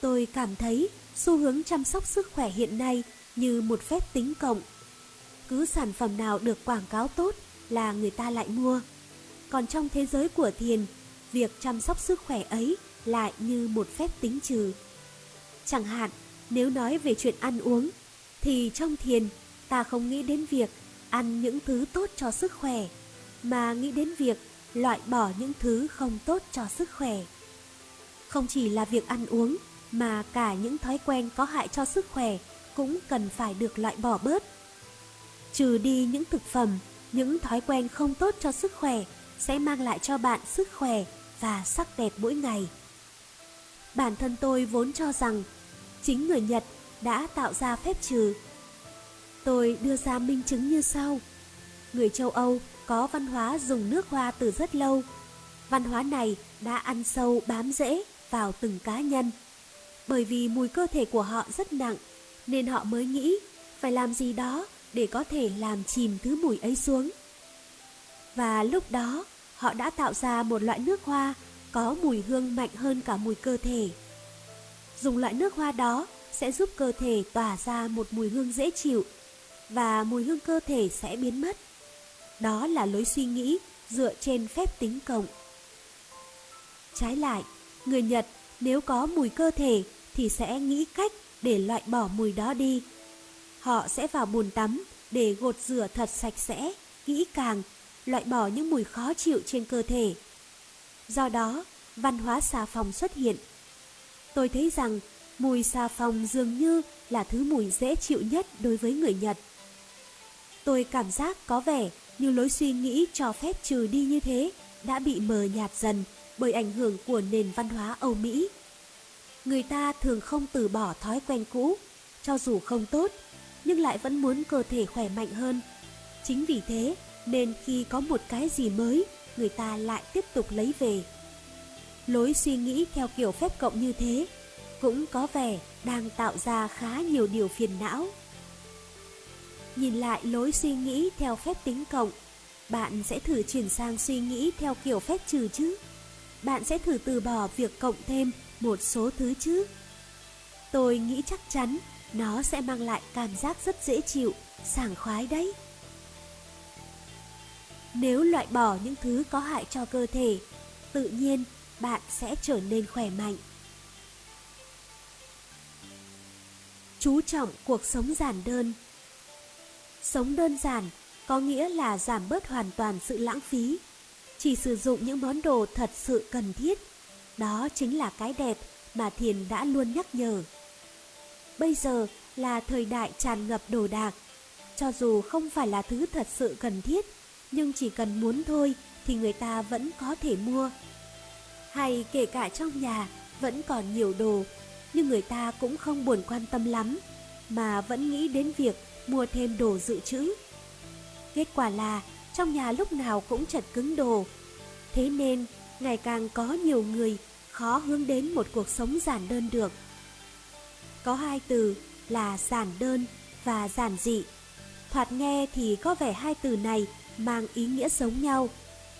Tôi cảm thấy xu hướng chăm sóc sức khỏe hiện nay như một phép tính cộng. Cứ sản phẩm nào được quảng cáo tốt là người ta lại mua. Còn trong thế giới của thiền, việc chăm sóc sức khỏe ấy lại như một phép tính trừ. Chẳng hạn, nếu nói về chuyện ăn uống, thì trong thiền ta không nghĩ đến việc ăn những thứ tốt cho sức khỏe, mà nghĩ đến việc loại bỏ những thứ không tốt cho sức khỏe. Không chỉ là việc ăn uống, mà cả những thói quen có hại cho sức khỏe cũng cần phải được loại bỏ bớt. Trừ đi những thực phẩm, những thói quen không tốt cho sức khỏe sẽ mang lại cho bạn sức khỏe và sắc đẹp mỗi ngày. Bản thân tôi vốn cho rằng chính người Nhật đã tạo ra phép trừ. Tôi đưa ra minh chứng như sau. Người châu Âu có văn hóa dùng nước hoa từ rất lâu. Văn hóa này đã ăn sâu bám rễ vào từng cá nhân. Bởi vì mùi cơ thể của họ rất nặng, nên họ mới nghĩ phải làm gì đó để có thể làm chìm thứ mùi ấy xuống. Và lúc đó, họ đã tạo ra một loại nước hoa có mùi hương mạnh hơn cả mùi cơ thể. Dùng loại nước hoa đó sẽ giúp cơ thể tỏa ra một mùi hương dễ chịu và mùi hương cơ thể sẽ biến mất. Đó là lối suy nghĩ dựa trên phép tính cộng. Trái lại, người Nhật nếu có mùi cơ thể thì sẽ nghĩ cách để loại bỏ mùi đó đi. Họ sẽ vào bồn tắm để gột rửa thật sạch sẽ, kỹ càng, loại bỏ những mùi khó chịu trên cơ thể. Do đó, văn hóa xà phòng xuất hiện. Tôi thấy rằng mùi xà phòng dường như là thứ mùi dễ chịu nhất đối với người Nhật. Tôi cảm giác có vẻ như lối suy nghĩ cho phép trừ đi như thế đã bị mờ nhạt dần bởi ảnh hưởng của nền văn hóa Âu Mỹ. Người ta thường không từ bỏ thói quen cũ, cho dù không tốt, nhưng lại vẫn muốn cơ thể khỏe mạnh hơn. Chính vì thế nên khi có một cái gì mới, người ta lại tiếp tục lấy về. lối suy nghĩ theo kiểu phép cộng như thế cũng có vẻ đang tạo ra khá nhiều điều phiền não. Nhìn lại lối suy nghĩ theo phép tính cộng, bạn sẽ thử chuyển sang suy nghĩ theo kiểu phép trừ chứ? Bạn sẽ thử từ bỏ việc cộng thêm một số thứ chứ? Tôi nghĩ chắc chắn nó sẽ mang lại cảm giác rất dễ chịu, sảng khoái đấy. Nếu loại bỏ những thứ có hại cho cơ thể, tự nhiên bạn sẽ trở nên khỏe mạnh. Chú trọng cuộc sống giản đơn Sống đơn giản có nghĩa là giảm bớt hoàn toàn sự lãng phí, chỉ sử dụng những món đồ thật sự cần thiết. Đó chính là cái đẹp mà Thiền đã luôn nhắc nhở. Bây giờ là thời đại tràn ngập đồ đạc, cho dù không phải là thứ thật sự cần thiết, nhưng chỉ cần muốn thôi thì người ta vẫn có thể mua. Hay kể cả trong nhà vẫn còn nhiều đồ, nhưng người ta cũng không buồn quan tâm lắm, mà vẫn nghĩ đến việc mua thêm đồ dự trữ. Kết quả là trong nhà lúc nào cũng chật cứng đồ. Thế nên ngày càng có nhiều người khó hướng đến một cuộc sống giản đơn được. Có hai từ là giản đơn và giản dị. Thoạt nghe thì có vẻ hai từ này mang ý nghĩa giống nhau,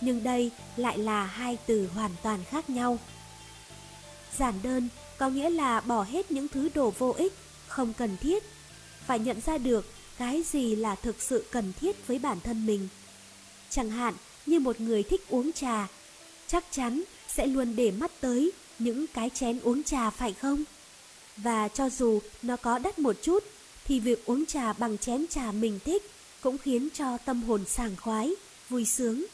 nhưng đây lại là hai từ hoàn toàn khác nhau. Giản đơn có nghĩa là bỏ hết những thứ đồ vô ích, không cần thiết, phải nhận ra được cái gì là thực sự cần thiết với bản thân mình. Chẳng hạn như một người thích uống trà, chắc chắn sẽ luôn để mắt tới những cái chén uống trà phải không? Và cho dù nó có đắt một chút, thì việc uống trà bằng chén trà mình thích cũng khiến cho tâm hồn sảng khoái, vui sướng.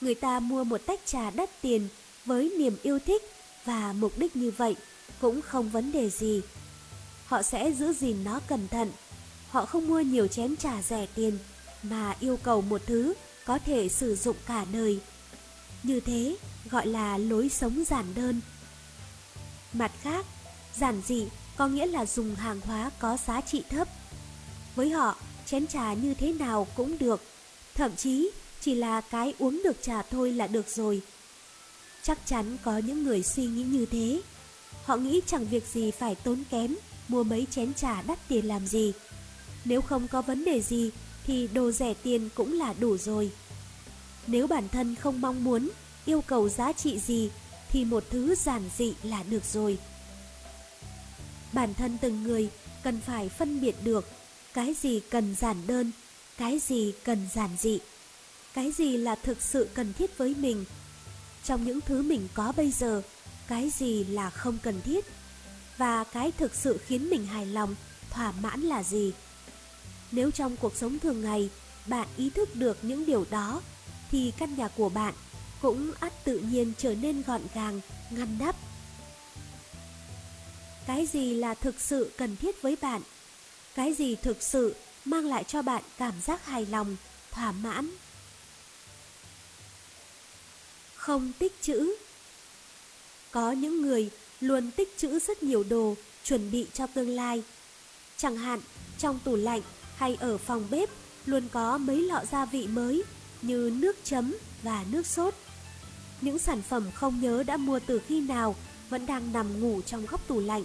Người ta mua một tách trà đắt tiền với niềm yêu thích và mục đích như vậy cũng không vấn đề gì. Họ sẽ giữ gìn nó cẩn thận Họ không mua nhiều chén trà rẻ tiền mà yêu cầu một thứ có thể sử dụng cả đời. Như thế gọi là lối sống giản đơn. Mặt khác, giản dị có nghĩa là dùng hàng hóa có giá trị thấp. Với họ, chén trà như thế nào cũng được, thậm chí chỉ là cái uống được trà thôi là được rồi. Chắc chắn có những người suy nghĩ như thế. Họ nghĩ chẳng việc gì phải tốn kém, mua mấy chén trà đắt tiền làm gì. Nếu không có vấn đề gì thì đồ rẻ tiền cũng là đủ rồi. Nếu bản thân không mong muốn, yêu cầu giá trị gì thì một thứ giản dị là được rồi. Bản thân từng người cần phải phân biệt được cái gì cần giản đơn, cái gì cần giản dị, cái gì là thực sự cần thiết với mình. Trong những thứ mình có bây giờ, cái gì là không cần thiết và cái thực sự khiến mình hài lòng, thỏa mãn là gì. Nếu trong cuộc sống thường ngày bạn ý thức được những điều đó thì căn nhà của bạn cũng ắt tự nhiên trở nên gọn gàng, ngăn nắp. Cái gì là thực sự cần thiết với bạn? Cái gì thực sự mang lại cho bạn cảm giác hài lòng, thỏa mãn? Không tích trữ Có những người luôn tích trữ rất nhiều đồ chuẩn bị cho tương lai. Chẳng hạn, trong tủ lạnh hay ở phòng bếp luôn có mấy lọ gia vị mới như nước chấm và nước sốt. Những sản phẩm không nhớ đã mua từ khi nào vẫn đang nằm ngủ trong góc tủ lạnh.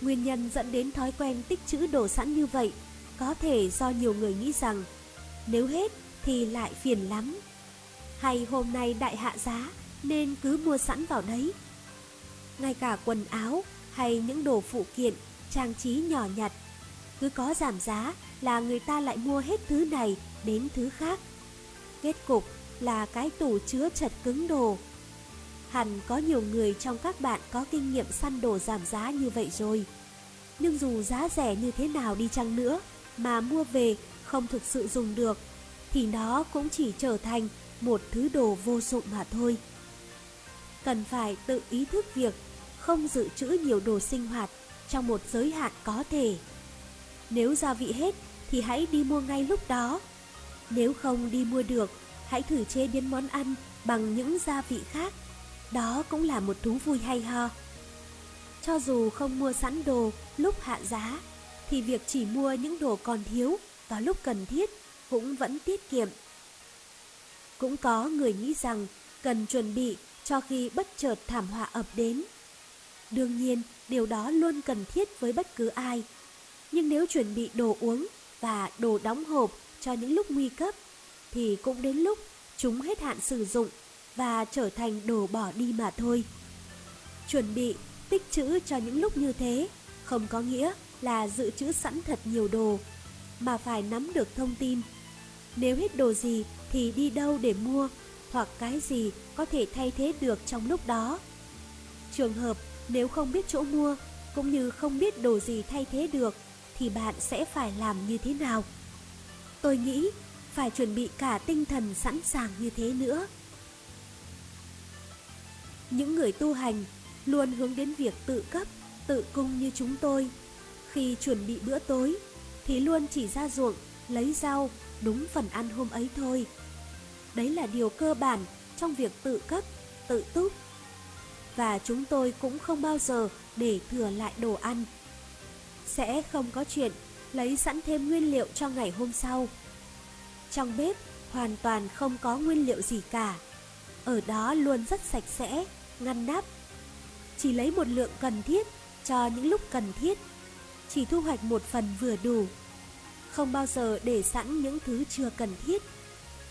Nguyên nhân dẫn đến thói quen tích trữ đồ sẵn như vậy có thể do nhiều người nghĩ rằng nếu hết thì lại phiền lắm. Hay hôm nay đại hạ giá nên cứ mua sẵn vào đấy. Ngay cả quần áo hay những đồ phụ kiện, trang trí nhỏ nhặt cứ có giảm giá là người ta lại mua hết thứ này đến thứ khác. Kết cục là cái tủ chứa chật cứng đồ. Hẳn có nhiều người trong các bạn có kinh nghiệm săn đồ giảm giá như vậy rồi. Nhưng dù giá rẻ như thế nào đi chăng nữa mà mua về không thực sự dùng được thì nó cũng chỉ trở thành một thứ đồ vô dụng mà thôi. Cần phải tự ý thức việc không dự trữ nhiều đồ sinh hoạt trong một giới hạn có thể. Nếu gia vị hết thì hãy đi mua ngay lúc đó. Nếu không đi mua được, hãy thử chế biến món ăn bằng những gia vị khác. Đó cũng là một thú vui hay ho. Cho dù không mua sẵn đồ lúc hạ giá, thì việc chỉ mua những đồ còn thiếu vào lúc cần thiết cũng vẫn tiết kiệm. Cũng có người nghĩ rằng cần chuẩn bị cho khi bất chợt thảm họa ập đến. Đương nhiên, điều đó luôn cần thiết với bất cứ ai. Nhưng nếu chuẩn bị đồ uống và đồ đóng hộp cho những lúc nguy cấp, thì cũng đến lúc chúng hết hạn sử dụng và trở thành đồ bỏ đi mà thôi. Chuẩn bị, tích trữ cho những lúc như thế không có nghĩa là dự trữ sẵn thật nhiều đồ, mà phải nắm được thông tin. Nếu hết đồ gì thì đi đâu để mua, hoặc cái gì có thể thay thế được trong lúc đó. Trường hợp nếu không biết chỗ mua, cũng như không biết đồ gì thay thế được, thì bạn sẽ phải làm như thế nào? Tôi nghĩ phải chuẩn bị cả tinh thần sẵn sàng như thế nữa. Những người tu hành luôn hướng đến việc tự cấp, tự cung như chúng tôi. Khi chuẩn bị bữa tối thì luôn chỉ ra ruộng, lấy rau đúng phần ăn hôm ấy thôi. Đấy là điều cơ bản trong việc tự cấp, tự túc. Và chúng tôi cũng không bao giờ để thừa lại đồ ăn. Sẽ không có chuyện lấy sẵn thêm nguyên liệu cho ngày hôm sau. Trong bếp hoàn toàn không có nguyên liệu gì cả. Ở đó luôn rất sạch sẽ, ngăn nắp. Chỉ lấy một lượng cần thiết cho những lúc cần thiết. Chỉ thu hoạch một phần vừa đủ. Không bao giờ để sẵn những thứ chưa cần thiết.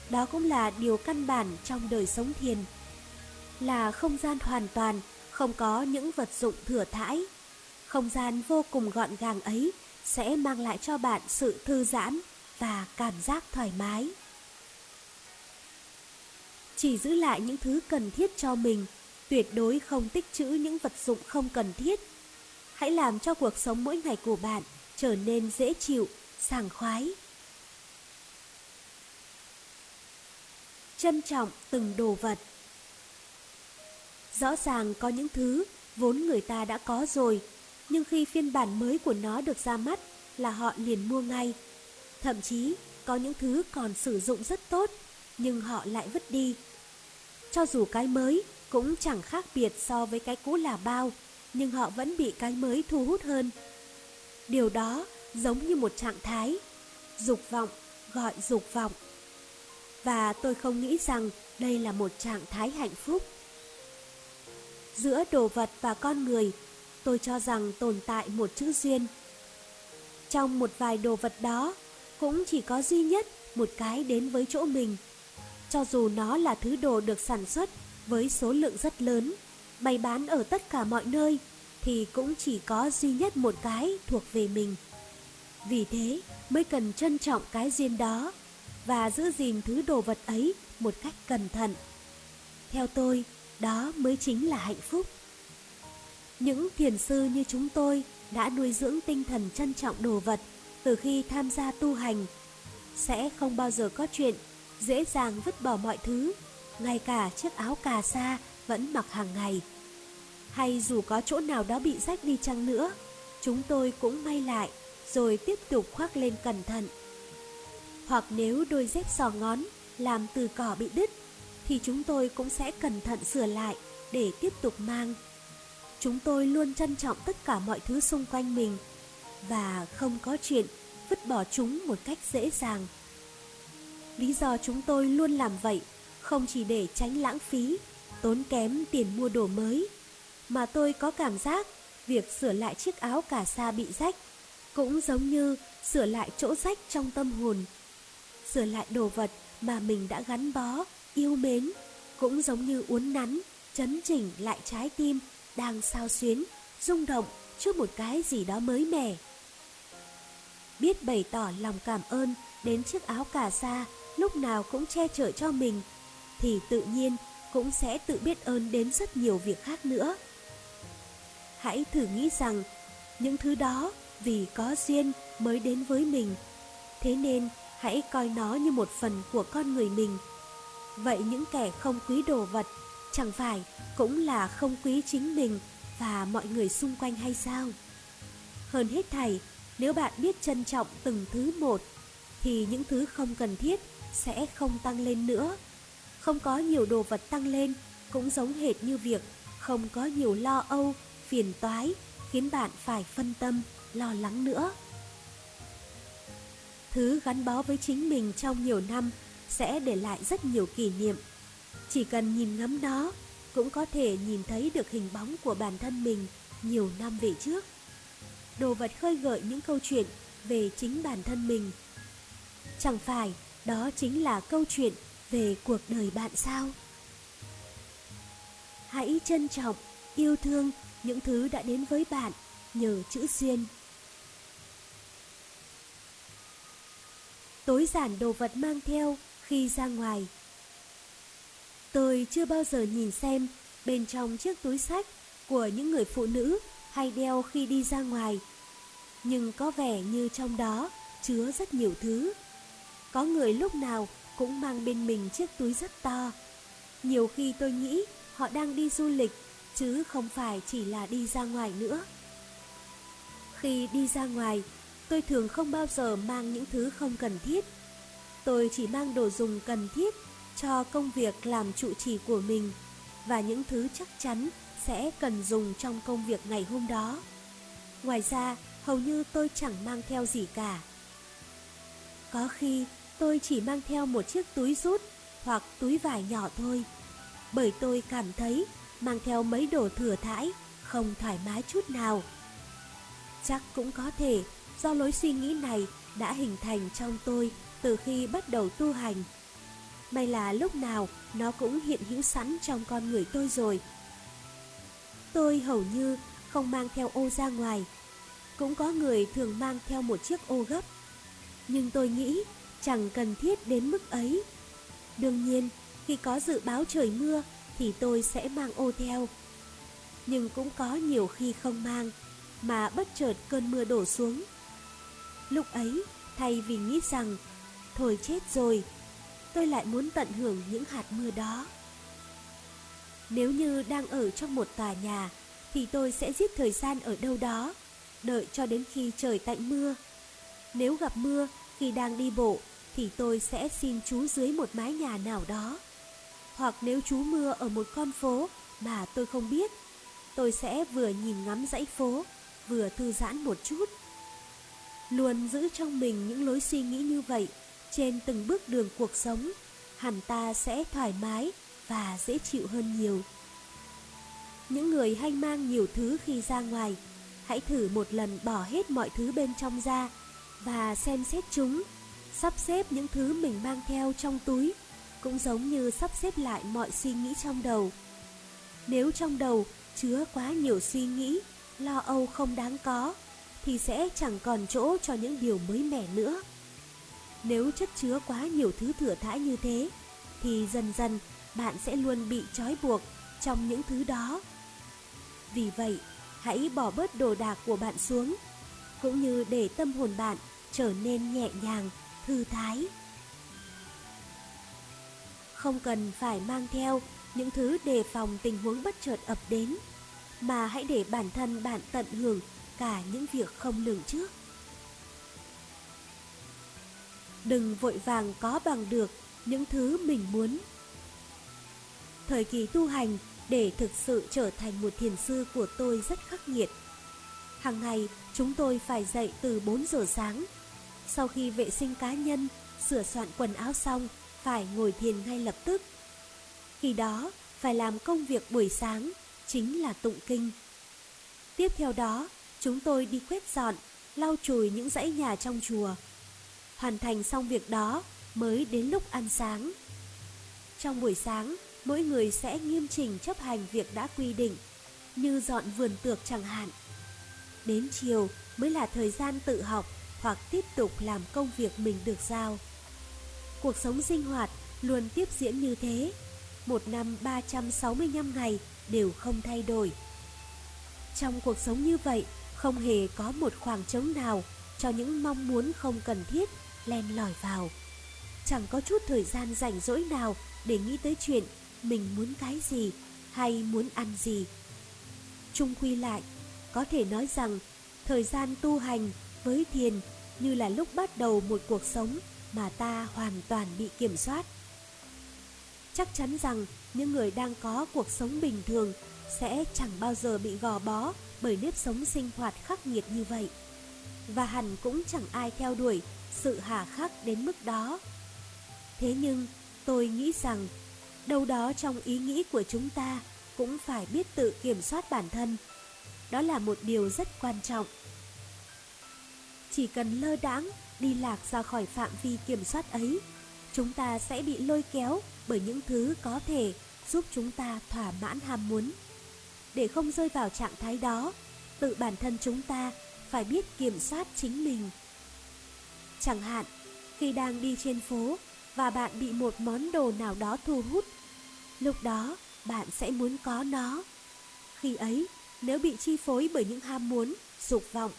Đó cũng là điều căn bản trong đời sống thiền. Là không gian hoàn toàn, không có những vật dụng thừa thãi. Không gian vô cùng gọn gàng ấy sẽ mang lại cho bạn sự thư giãn và cảm giác thoải mái. Chỉ giữ lại những thứ cần thiết cho mình, tuyệt đối không tích trữ những vật dụng không cần thiết. Hãy làm cho cuộc sống mỗi ngày của bạn trở nên dễ chịu, sảng khoái. Trân trọng từng đồ vật. Rõ ràng có những thứ vốn người ta đã có rồi, nhưng khi phiên bản mới của nó được ra mắt là họ liền mua ngay Thậm chí có những thứ còn sử dụng rất tốt nhưng họ lại vứt đi. Cho dù cái mới cũng chẳng khác biệt so với cái cũ là bao, nhưng họ vẫn bị cái mới thu hút hơn. Điều đó giống như một trạng thái, dục vọng gọi dục vọng. Và tôi không nghĩ rằng đây là một trạng thái hạnh phúc. Giữa đồ vật và con người, tôi cho rằng tồn tại một chữ duyên. Trong một vài đồ vật đó cũng chỉ có duy nhất một cái đến với chỗ mình. Cho dù nó là thứ đồ được sản xuất với số lượng rất lớn, bày bán ở tất cả mọi nơi, thì cũng chỉ có duy nhất một cái thuộc về mình. Vì thế mới cần trân trọng cái duyên đó và giữ gìn thứ đồ vật ấy một cách cẩn thận. Theo tôi, đó mới chính là hạnh phúc. Những thiền sư như chúng tôi đã nuôi dưỡng tinh thần trân trọng đồ vật từ khi tham gia tu hành sẽ không bao giờ có chuyện dễ dàng vứt bỏ mọi thứ, ngay cả chiếc áo cà sa vẫn mặc hàng ngày. Hay dù có chỗ nào đó bị rách đi chăng nữa, chúng tôi cũng may lại rồi tiếp tục khoác lên cẩn thận. Hoặc nếu đôi dép sò ngón làm từ cỏ bị đứt, thì chúng tôi cũng sẽ cẩn thận sửa lại để tiếp tục mang. Chúng tôi luôn trân trọng tất cả mọi thứ xung quanh mình và không có chuyện vứt bỏ chúng một cách dễ dàng. Lý do chúng tôi luôn làm vậy không chỉ để tránh lãng phí, tốn kém tiền mua đồ mới, mà tôi có cảm giác việc sửa lại chiếc áo cà sa bị rách cũng giống như sửa lại chỗ rách trong tâm hồn. Sửa lại đồ vật mà mình đã gắn bó, yêu mến, cũng giống như uốn nắn, chấn chỉnh lại trái tim đang sao xuyến, rung động trước một cái gì đó mới mẻ biết bày tỏ lòng cảm ơn đến chiếc áo cà sa lúc nào cũng che chở cho mình, thì tự nhiên cũng sẽ tự biết ơn đến rất nhiều việc khác nữa. Hãy thử nghĩ rằng những thứ đó vì có duyên mới đến với mình, thế nên hãy coi nó như một phần của con người mình. Vậy những kẻ không quý đồ vật chẳng phải cũng là không quý chính mình và mọi người xung quanh hay sao? Hơn hết thảy, nếu bạn biết trân trọng từng thứ một, thì những thứ không cần thiết sẽ không tăng lên nữa. Không có nhiều đồ vật tăng lên cũng giống hệt như việc không có nhiều lo âu, phiền toái khiến bạn phải phân tâm, lo lắng nữa. Thứ gắn bó với chính mình trong nhiều năm sẽ để lại rất nhiều kỷ niệm. Chỉ cần nhìn ngắm nó, cũng có thể nhìn thấy được hình bóng của bản thân mình nhiều năm về trước. Đồ vật khơi gợi những câu chuyện về chính bản thân mình. Chẳng phải đó chính là câu chuyện về cuộc đời bạn sao? Hãy trân trọng, yêu thương những thứ đã đến với bạn nhờ chữ duyên. Tối giản đồ vật mang theo khi ra ngoài. Tôi chưa bao giờ nhìn xem bên trong chiếc túi sách của những người phụ nữ hay đeo khi đi ra ngoài. Nhưng có vẻ như trong đó chứa rất nhiều thứ. Có người lúc nào cũng mang bên mình chiếc túi rất to. Nhiều khi tôi nghĩ họ đang đi du lịch chứ không phải chỉ là đi ra ngoài nữa. Khi đi ra ngoài, tôi thường không bao giờ mang những thứ không cần thiết. Tôi chỉ mang đồ dùng cần thiết cho công việc làm trụ trì của mình và những thứ chắc chắn sẽ cần dùng trong công việc ngày hôm đó. Ngoài ra, hầu như tôi chẳng mang theo gì cả. Có khi tôi chỉ mang theo một chiếc túi rút hoặc túi vải nhỏ thôi, bởi tôi cảm thấy mang theo mấy đồ thừa thãi không thoải mái chút nào. Chắc cũng có thể do lối suy nghĩ này đã hình thành trong tôi từ khi bắt đầu tu hành. May là lúc nào nó cũng hiện hữu sẵn trong con người tôi rồi. Tôi hầu như không mang theo ô ra ngoài. Cũng có người thường mang theo một chiếc ô gấp. Nhưng tôi nghĩ chẳng cần thiết đến mức ấy. Đương nhiên, khi có dự báo trời mưa thì tôi sẽ mang ô theo. Nhưng cũng có nhiều khi không mang, mà bất chợt cơn mưa đổ xuống. Lúc ấy, thay vì nghĩ rằng, thôi chết rồi, tôi lại muốn tận hưởng những hạt mưa đó. Nếu như đang ở trong một tòa nhà, thì tôi sẽ giết thời gian ở đâu đó, đợi cho đến khi trời tạnh mưa. Nếu gặp mưa khi đang đi bộ, thì tôi sẽ xin chú dưới một mái nhà nào đó. Hoặc nếu chú mưa ở một con phố mà tôi không biết, tôi sẽ vừa nhìn ngắm dãy phố, vừa thư giãn một chút. Luôn giữ trong mình những lối suy nghĩ như vậy trên từng bước đường cuộc sống, hẳn ta sẽ thoải mái và dễ chịu hơn nhiều. Những người hay mang nhiều thứ khi ra ngoài, hãy thử một lần bỏ hết mọi thứ bên trong ra và xem xét chúng, sắp xếp những thứ mình mang theo trong túi, cũng giống như sắp xếp lại mọi suy nghĩ trong đầu. Nếu trong đầu chứa quá nhiều suy nghĩ, lo âu không đáng có, thì sẽ chẳng còn chỗ cho những điều mới mẻ nữa. Nếu chất chứa quá nhiều thứ thừa thãi như thế, thì dần dần bạn sẽ luôn bị trói buộc trong những thứ đó. Vì vậy, hãy bỏ bớt đồ đạc của bạn xuống, cũng như để tâm hồn bạn trở nên nhẹ nhàng, thư thái. Không cần phải mang theo những thứ đề phòng tình huống bất chợt ập đến, mà hãy để bản thân bạn tận hưởng cả những việc không lường trước. Đừng vội vàng có bằng được những thứ mình muốn. Thời kỳ tu hành để thực sự trở thành một thiền sư của tôi rất khắc nghiệt. Hàng ngày chúng tôi phải dậy từ 4 giờ sáng. Sau khi vệ sinh cá nhân, sửa soạn quần áo xong, phải ngồi thiền ngay lập tức. Khi đó, phải làm công việc buổi sáng, chính là tụng kinh. Tiếp theo đó, chúng tôi đi quét dọn, lau chùi những dãy nhà trong chùa. Hoàn thành xong việc đó mới đến lúc ăn sáng. Trong buổi sáng, mỗi người sẽ nghiêm chỉnh chấp hành việc đã quy định, như dọn vườn tược chẳng hạn. Đến chiều mới là thời gian tự học hoặc tiếp tục làm công việc mình được giao. Cuộc sống sinh hoạt luôn tiếp diễn như thế, một năm 365 ngày đều không thay đổi. Trong cuộc sống như vậy, không hề có một khoảng trống nào cho những mong muốn không cần thiết len lỏi vào. Chẳng có chút thời gian rảnh rỗi nào để nghĩ tới chuyện mình muốn cái gì hay muốn ăn gì. Trung quy lại, có thể nói rằng thời gian tu hành với thiền như là lúc bắt đầu một cuộc sống mà ta hoàn toàn bị kiểm soát. Chắc chắn rằng những người đang có cuộc sống bình thường sẽ chẳng bao giờ bị gò bó bởi nếp sống sinh hoạt khắc nghiệt như vậy. Và hẳn cũng chẳng ai theo đuổi sự hà khắc đến mức đó. Thế nhưng tôi nghĩ rằng đâu đó trong ý nghĩ của chúng ta cũng phải biết tự kiểm soát bản thân. Đó là một điều rất quan trọng. Chỉ cần lơ đãng đi lạc ra khỏi phạm vi kiểm soát ấy, chúng ta sẽ bị lôi kéo bởi những thứ có thể giúp chúng ta thỏa mãn ham muốn. Để không rơi vào trạng thái đó, tự bản thân chúng ta phải biết kiểm soát chính mình. Chẳng hạn, khi đang đi trên phố và bạn bị một món đồ nào đó thu hút, lúc đó bạn sẽ muốn có nó. Khi ấy, nếu bị chi phối bởi những ham muốn, dục vọng,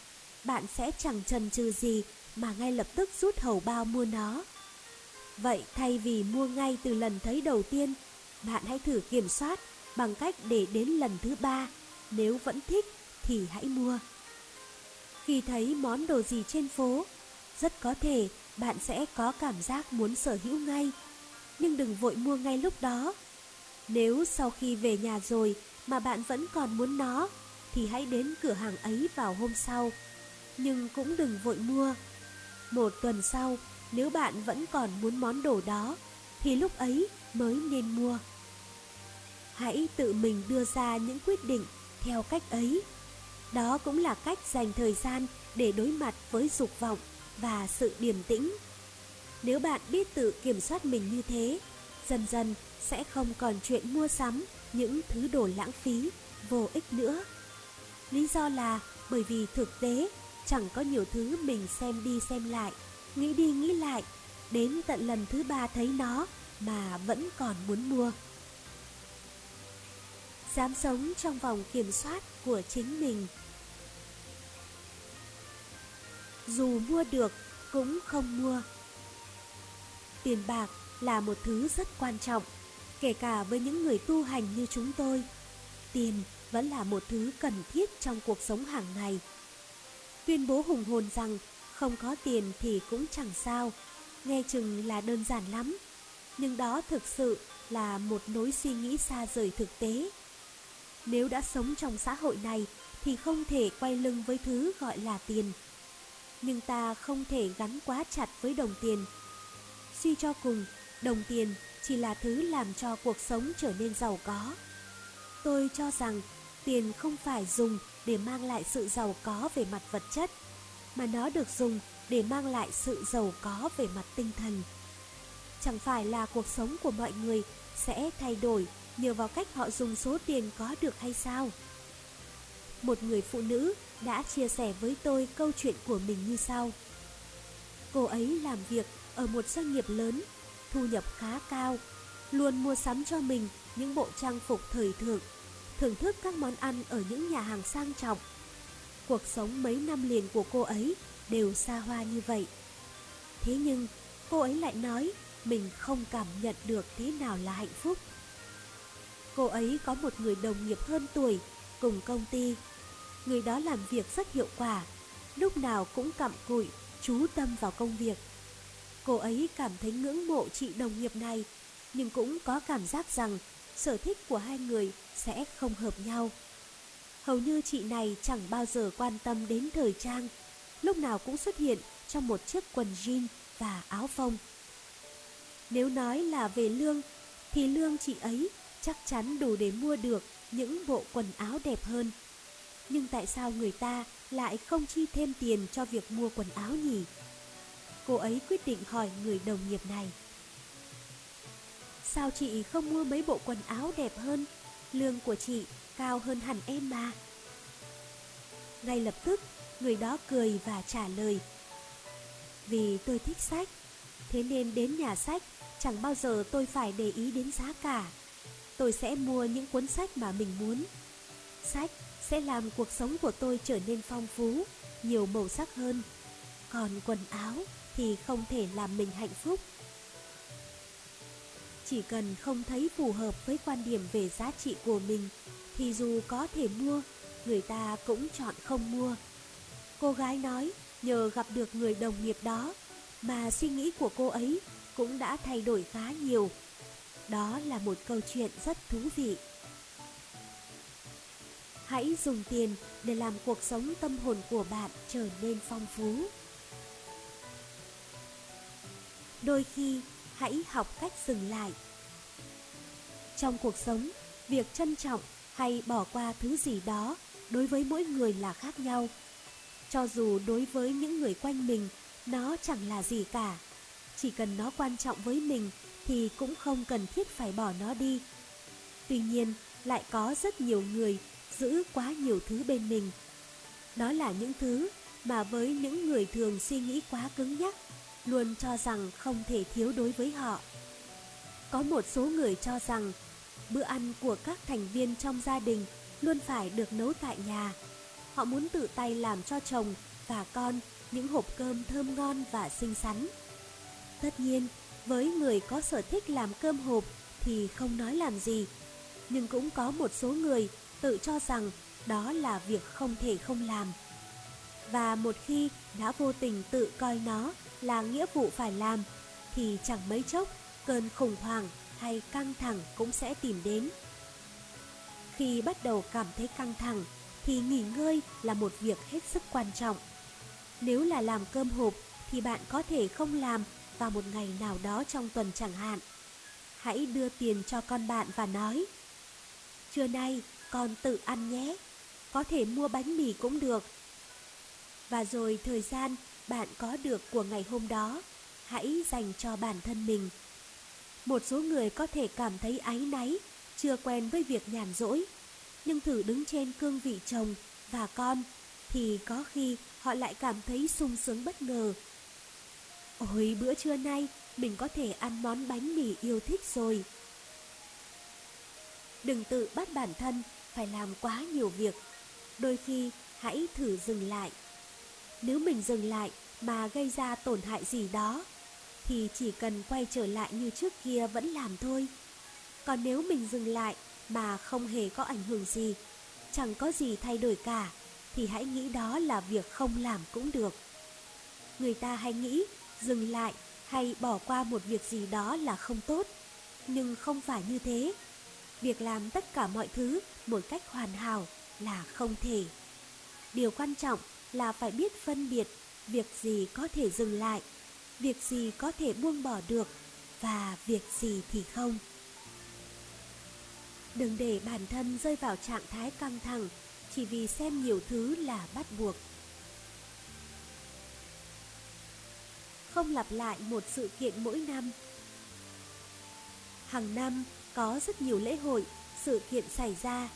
bạn sẽ chẳng chần chừ gì mà ngay lập tức rút hầu bao mua nó. Vậy thay vì mua ngay từ lần thấy đầu tiên, bạn hãy thử kiểm soát bằng cách để đến lần thứ ba, nếu vẫn thích thì hãy mua. Khi thấy món đồ gì trên phố, rất có thể bạn sẽ có cảm giác muốn sở hữu ngay, nhưng đừng vội mua ngay lúc đó. Nếu sau khi về nhà rồi mà bạn vẫn còn muốn nó, thì hãy đến cửa hàng ấy vào hôm sau, nhưng cũng đừng vội mua. Một tuần sau, nếu bạn vẫn còn muốn món đồ đó, thì lúc ấy mới nên mua. Hãy tự mình đưa ra những quyết định theo cách ấy. Đó cũng là cách dành thời gian để đối mặt với dục vọng và sự điềm tĩnh. Nếu bạn biết tự kiểm soát mình như thế, dần dần sẽ không còn chuyện mua sắm những thứ đồ lãng phí, vô ích nữa. Lý do là bởi vì thực tế chẳng có nhiều thứ mình xem đi xem lại, nghĩ đi nghĩ lại, đến tận lần thứ ba thấy nó mà vẫn còn muốn mua. Dám sống trong vòng kiểm soát của chính mình. Dù mua được cũng không mua. Tiền bạc là một thứ rất quan trọng, kể cả với những người tu hành như chúng tôi. Tiền vẫn là một thứ cần thiết trong cuộc sống hàng ngày. Tuyên bố hùng hồn rằng không có tiền thì cũng chẳng sao, nghe chừng là đơn giản lắm. Nhưng đó thực sự là một lối suy nghĩ xa rời thực tế. Nếu đã sống trong xã hội này thì không thể quay lưng với thứ gọi là tiền. Nhưng ta không thể gắn quá chặt với đồng tiền. Suy cho cùng, đồng tiền chỉ là thứ làm cho cuộc sống trở nên giàu có. Tôi cho rằng tiền không phải dùng để mang lại sự giàu có về mặt vật chất, mà nó được dùng để mang lại sự giàu có về mặt tinh thần. Chẳng phải là cuộc sống của mọi người sẽ thay đổi nhờ vào cách họ dùng số tiền có được hay sao? Một người phụ nữ đã chia sẻ với tôi câu chuyện của mình như sau. Cô ấy làm việc ở một doanh nghiệp lớn, thu nhập khá cao, luôn mua sắm cho mình những bộ trang phục thời thượng, thưởng thức các món ăn ở những nhà hàng sang trọng. Cuộc sống mấy năm liền của cô ấy đều xa hoa như vậy. Thế nhưng, cô ấy lại nói mình không cảm nhận được thế nào là hạnh phúc. Cô ấy có một người đồng nghiệp hơn tuổi cùng công ty. Người đó làm việc rất hiệu quả, lúc nào cũng cặm cụi, chú tâm vào công việc. Cô ấy cảm thấy ngưỡng mộ chị đồng nghiệp này, nhưng cũng có cảm giác rằng sở thích của hai người sẽ không hợp nhau. Hầu như chị này chẳng bao giờ quan tâm đến thời trang, lúc nào cũng xuất hiện trong một chiếc quần jean và áo phông. Nếu nói là về lương, thì lương chị ấy chắc chắn đủ để mua được những bộ quần áo đẹp hơn. Nhưng tại sao người ta lại không chi thêm tiền cho việc mua quần áo nhỉ? Cô ấy quyết định hỏi người đồng nghiệp này. Sao chị không mua mấy bộ quần áo đẹp hơn? Lương của chị cao hơn hẳn em mà. Ngay lập tức, người đó cười và trả lời. Vì tôi thích sách, thế nên đến nhà sách chẳng bao giờ tôi phải để ý đến giá cả tôi sẽ mua những cuốn sách mà mình muốn. Sách sẽ làm cuộc sống của tôi trở nên phong phú, nhiều màu sắc hơn. Còn quần áo thì không thể làm mình hạnh phúc. Chỉ cần không thấy phù hợp với quan điểm về giá trị của mình thì dù có thể mua, người ta cũng chọn không mua. Cô gái nói nhờ gặp được người đồng nghiệp đó mà suy nghĩ của cô ấy cũng đã thay đổi khá nhiều đó là một câu chuyện rất thú vị. Hãy dùng tiền để làm cuộc sống tâm hồn của bạn trở nên phong phú. Đôi khi, hãy học cách dừng lại. Trong cuộc sống, việc trân trọng hay bỏ qua thứ gì đó đối với mỗi người là khác nhau. Cho dù đối với những người quanh mình, nó chẳng là gì cả. Chỉ cần nó quan trọng với mình thì cũng không cần thiết phải bỏ nó đi. Tuy nhiên, lại có rất nhiều người giữ quá nhiều thứ bên mình. Đó là những thứ mà với những người thường suy nghĩ quá cứng nhắc, luôn cho rằng không thể thiếu đối với họ. Có một số người cho rằng bữa ăn của các thành viên trong gia đình luôn phải được nấu tại nhà. Họ muốn tự tay làm cho chồng và con những hộp cơm thơm ngon và xinh xắn. Tất nhiên, với người có sở thích làm cơm hộp thì không nói làm gì. Nhưng cũng có một số người tự cho rằng đó là việc không thể không làm. Và một khi đã vô tình tự coi nó là nghĩa vụ phải làm thì chẳng mấy chốc cơn khủng hoảng hay căng thẳng cũng sẽ tìm đến. Khi bắt đầu cảm thấy căng thẳng thì nghỉ ngơi là một việc hết sức quan trọng. Nếu là làm cơm hộp thì bạn có thể không làm vào một ngày nào đó trong tuần chẳng hạn. Hãy đưa tiền cho con bạn và nói Trưa nay con tự ăn nhé, có thể mua bánh mì cũng được. Và rồi thời gian bạn có được của ngày hôm đó, hãy dành cho bản thân mình. Một số người có thể cảm thấy áy náy, chưa quen với việc nhàn rỗi, nhưng thử đứng trên cương vị chồng và con thì có khi họ lại cảm thấy sung sướng bất ngờ. Ôi bữa trưa nay mình có thể ăn món bánh mì yêu thích rồi. Đừng tự bắt bản thân phải làm quá nhiều việc. Đôi khi hãy thử dừng lại. Nếu mình dừng lại mà gây ra tổn hại gì đó thì chỉ cần quay trở lại như trước kia vẫn làm thôi. Còn nếu mình dừng lại mà không hề có ảnh hưởng gì, chẳng có gì thay đổi cả, thì hãy nghĩ đó là việc không làm cũng được. Người ta hay nghĩ dừng lại hay bỏ qua một việc gì đó là không tốt, nhưng không phải như thế. Việc làm tất cả mọi thứ một cách hoàn hảo là không thể. Điều quan trọng là phải biết phân biệt việc gì có thể dừng lại, việc gì có thể buông bỏ được và việc gì thì không. Đừng để bản thân rơi vào trạng thái căng thẳng chỉ vì xem nhiều thứ là bắt buộc. Không lặp lại một sự kiện mỗi năm. Hàng năm có rất nhiều lễ hội, sự kiện xảy ra.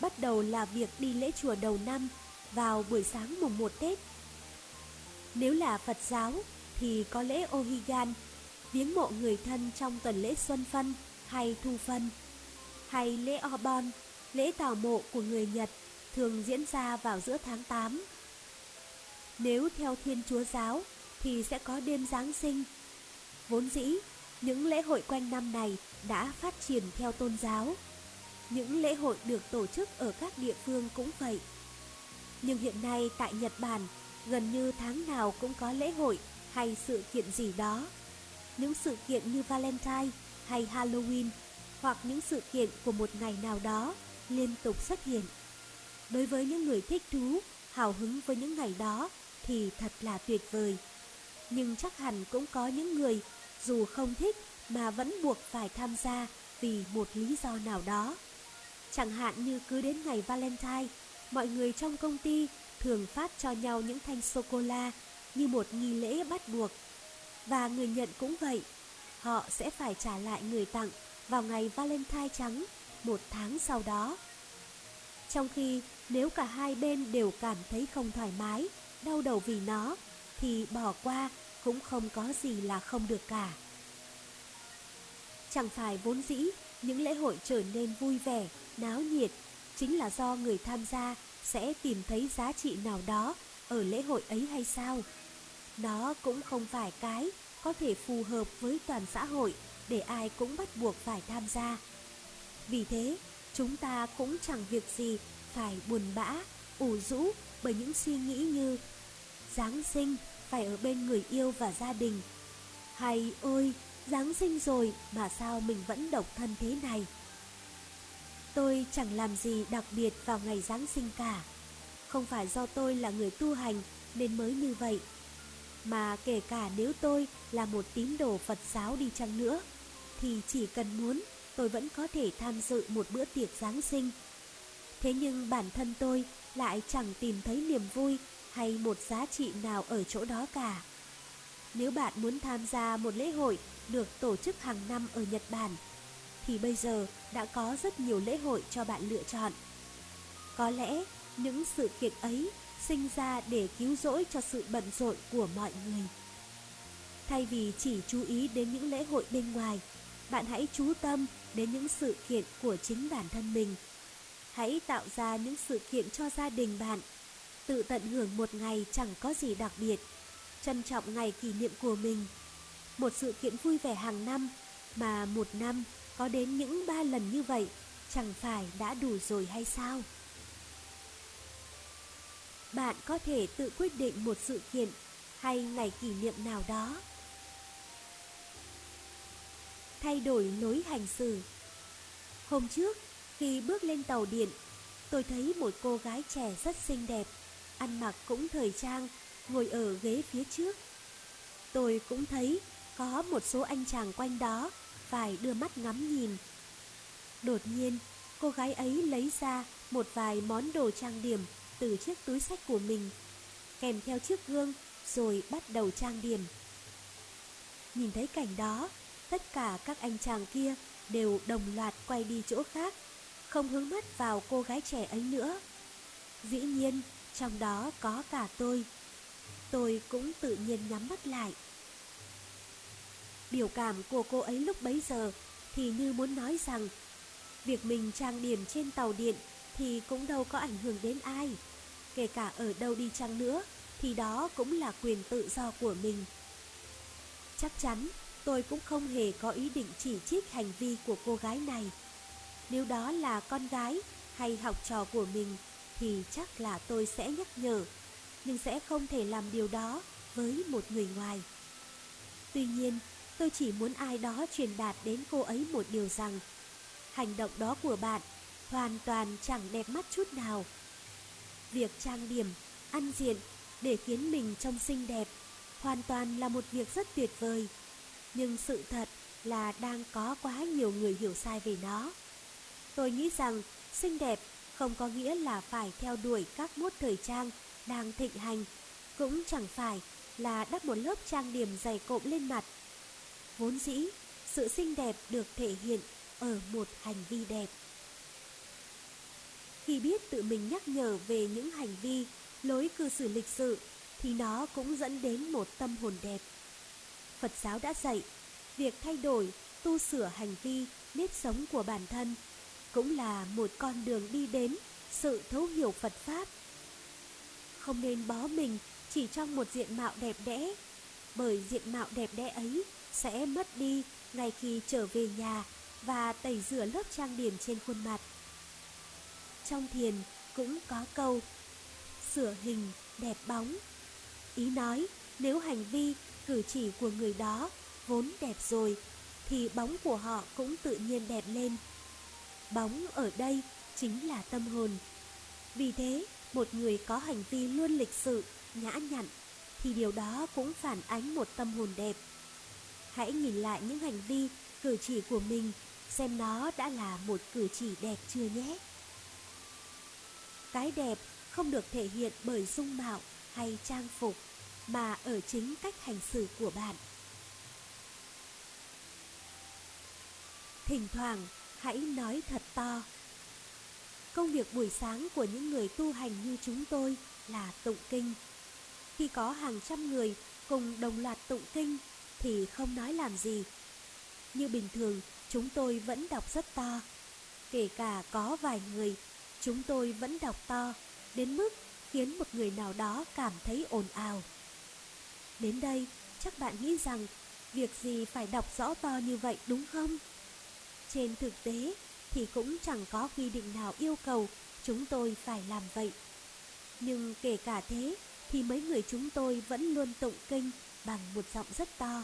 Bắt đầu là việc đi lễ chùa đầu năm vào buổi sáng mùng 1 Tết. Nếu là Phật giáo thì có lễ Ohigan, viếng mộ người thân trong tuần lễ Xuân Phân hay Thu Phân hay lễ Obon, lễ tảo mộ của người Nhật thường diễn ra vào giữa tháng 8. Nếu theo Thiên Chúa giáo thì sẽ có đêm Giáng sinh. Vốn dĩ, những lễ hội quanh năm này đã phát triển theo tôn giáo. Những lễ hội được tổ chức ở các địa phương cũng vậy. Nhưng hiện nay tại Nhật Bản, gần như tháng nào cũng có lễ hội hay sự kiện gì đó. Những sự kiện như Valentine hay Halloween hoặc những sự kiện của một ngày nào đó liên tục xuất hiện. Đối với những người thích thú, hào hứng với những ngày đó thì thật là tuyệt vời. Nhưng chắc hẳn cũng có những người dù không thích mà vẫn buộc phải tham gia vì một lý do nào đó. Chẳng hạn như cứ đến ngày Valentine, mọi người trong công ty thường phát cho nhau những thanh sô-cô-la như một nghi lễ bắt buộc. Và người nhận cũng vậy, họ sẽ phải trả lại người tặng vào ngày Valentine trắng một tháng sau đó. Trong khi nếu cả hai bên đều cảm thấy không thoải mái, đau đầu vì nó, thì bỏ qua cũng không có gì là không được cả. Chẳng phải vốn dĩ những lễ hội trở nên vui vẻ, náo nhiệt chính là do người tham gia sẽ tìm thấy giá trị nào đó ở lễ hội ấy hay sao? Nó cũng không phải cái có thể phù hợp với toàn xã hội để ai cũng bắt buộc phải tham gia. Vì thế, chúng ta cũng chẳng việc gì phải buồn bã, ủ rũ bởi những suy nghĩ như Giáng sinh phải ở bên người yêu và gia đình. Hay ôi, Giáng sinh rồi mà sao mình vẫn độc thân thế này? Tôi chẳng làm gì đặc biệt vào ngày Giáng sinh cả. Không phải do tôi là người tu hành nên mới như vậy. Mà kể cả nếu tôi là một tín đồ Phật giáo đi chăng nữa, thì chỉ cần muốn tôi vẫn có thể tham dự một bữa tiệc Giáng sinh. Thế nhưng bản thân tôi lại chẳng tìm thấy niềm vui hay một giá trị nào ở chỗ đó cả. Nếu bạn muốn tham gia một lễ hội được tổ chức hàng năm ở Nhật Bản, thì bây giờ đã có rất nhiều lễ hội cho bạn lựa chọn. Có lẽ những sự kiện ấy sinh ra để cứu rỗi cho sự bận rộn của mọi người. Thay vì chỉ chú ý đến những lễ hội bên ngoài, bạn hãy chú tâm đến những sự kiện của chính bản thân mình. Hãy tạo ra những sự kiện cho gia đình bạn. Tự tận hưởng một ngày chẳng có gì đặc biệt. Trân trọng ngày kỷ niệm của mình. Một sự kiện vui vẻ hàng năm mà một năm có đến những ba lần như vậy chẳng phải đã đủ rồi hay sao? Bạn có thể tự quyết định một sự kiện hay ngày kỷ niệm nào đó. Thay đổi lối hành xử Hôm trước, khi bước lên tàu điện, tôi thấy một cô gái trẻ rất xinh đẹp, ăn mặc cũng thời trang, ngồi ở ghế phía trước. Tôi cũng thấy có một số anh chàng quanh đó phải đưa mắt ngắm nhìn. Đột nhiên, cô gái ấy lấy ra một vài món đồ trang điểm từ chiếc túi sách của mình, kèm theo chiếc gương rồi bắt đầu trang điểm. Nhìn thấy cảnh đó, tất cả các anh chàng kia đều đồng loạt quay đi chỗ khác, không hướng mắt vào cô gái trẻ ấy nữa. Dĩ nhiên, trong đó có cả tôi. Tôi cũng tự nhiên nhắm mắt lại. Biểu cảm của cô ấy lúc bấy giờ thì như muốn nói rằng việc mình trang điểm trên tàu điện thì cũng đâu có ảnh hưởng đến ai. Kể cả ở đâu đi chăng nữa thì đó cũng là quyền tự do của mình. Chắc chắn tôi cũng không hề có ý định chỉ trích hành vi của cô gái này. Nếu đó là con gái hay học trò của mình thì chắc là tôi sẽ nhắc nhở, nhưng sẽ không thể làm điều đó với một người ngoài. Tuy nhiên, tôi chỉ muốn ai đó truyền đạt đến cô ấy một điều rằng hành động đó của bạn hoàn toàn chẳng đẹp mắt chút nào. Việc trang điểm, ăn diện để khiến mình trông xinh đẹp hoàn toàn là một việc rất tuyệt vời. Nhưng sự thật là đang có quá nhiều người hiểu sai về nó. Tôi nghĩ rằng xinh đẹp không có nghĩa là phải theo đuổi các mốt thời trang đang thịnh hành, cũng chẳng phải là đắp một lớp trang điểm dày cộm lên mặt. Vốn dĩ, sự xinh đẹp được thể hiện ở một hành vi đẹp. Khi biết tự mình nhắc nhở về những hành vi, lối cư xử lịch sự, thì nó cũng dẫn đến một tâm hồn đẹp. Phật giáo đã dạy, việc thay đổi, tu sửa hành vi, nếp sống của bản thân cũng là một con đường đi đến sự thấu hiểu Phật Pháp. Không nên bó mình chỉ trong một diện mạo đẹp đẽ, bởi diện mạo đẹp đẽ ấy sẽ mất đi ngay khi trở về nhà và tẩy rửa lớp trang điểm trên khuôn mặt. Trong thiền cũng có câu sửa hình đẹp bóng. Ý nói nếu hành vi, cử chỉ của người đó vốn đẹp rồi thì bóng của họ cũng tự nhiên đẹp lên. Bóng ở đây chính là tâm hồn. Vì thế, một người có hành vi luôn lịch sự, nhã nhặn thì điều đó cũng phản ánh một tâm hồn đẹp. Hãy nhìn lại những hành vi, cử chỉ của mình xem nó đã là một cử chỉ đẹp chưa nhé. Cái đẹp không được thể hiện bởi dung mạo hay trang phục mà ở chính cách hành xử của bạn. Thỉnh thoảng hãy nói thật to. Công việc buổi sáng của những người tu hành như chúng tôi là tụng kinh. Khi có hàng trăm người cùng đồng loạt tụng kinh thì không nói làm gì. Như bình thường, chúng tôi vẫn đọc rất to. Kể cả có vài người, chúng tôi vẫn đọc to đến mức khiến một người nào đó cảm thấy ồn ào. Đến đây, chắc bạn nghĩ rằng việc gì phải đọc rõ to như vậy đúng không? Trên thực tế thì cũng chẳng có quy định nào yêu cầu chúng tôi phải làm vậy. Nhưng kể cả thế thì mấy người chúng tôi vẫn luôn tụng kinh bằng một giọng rất to.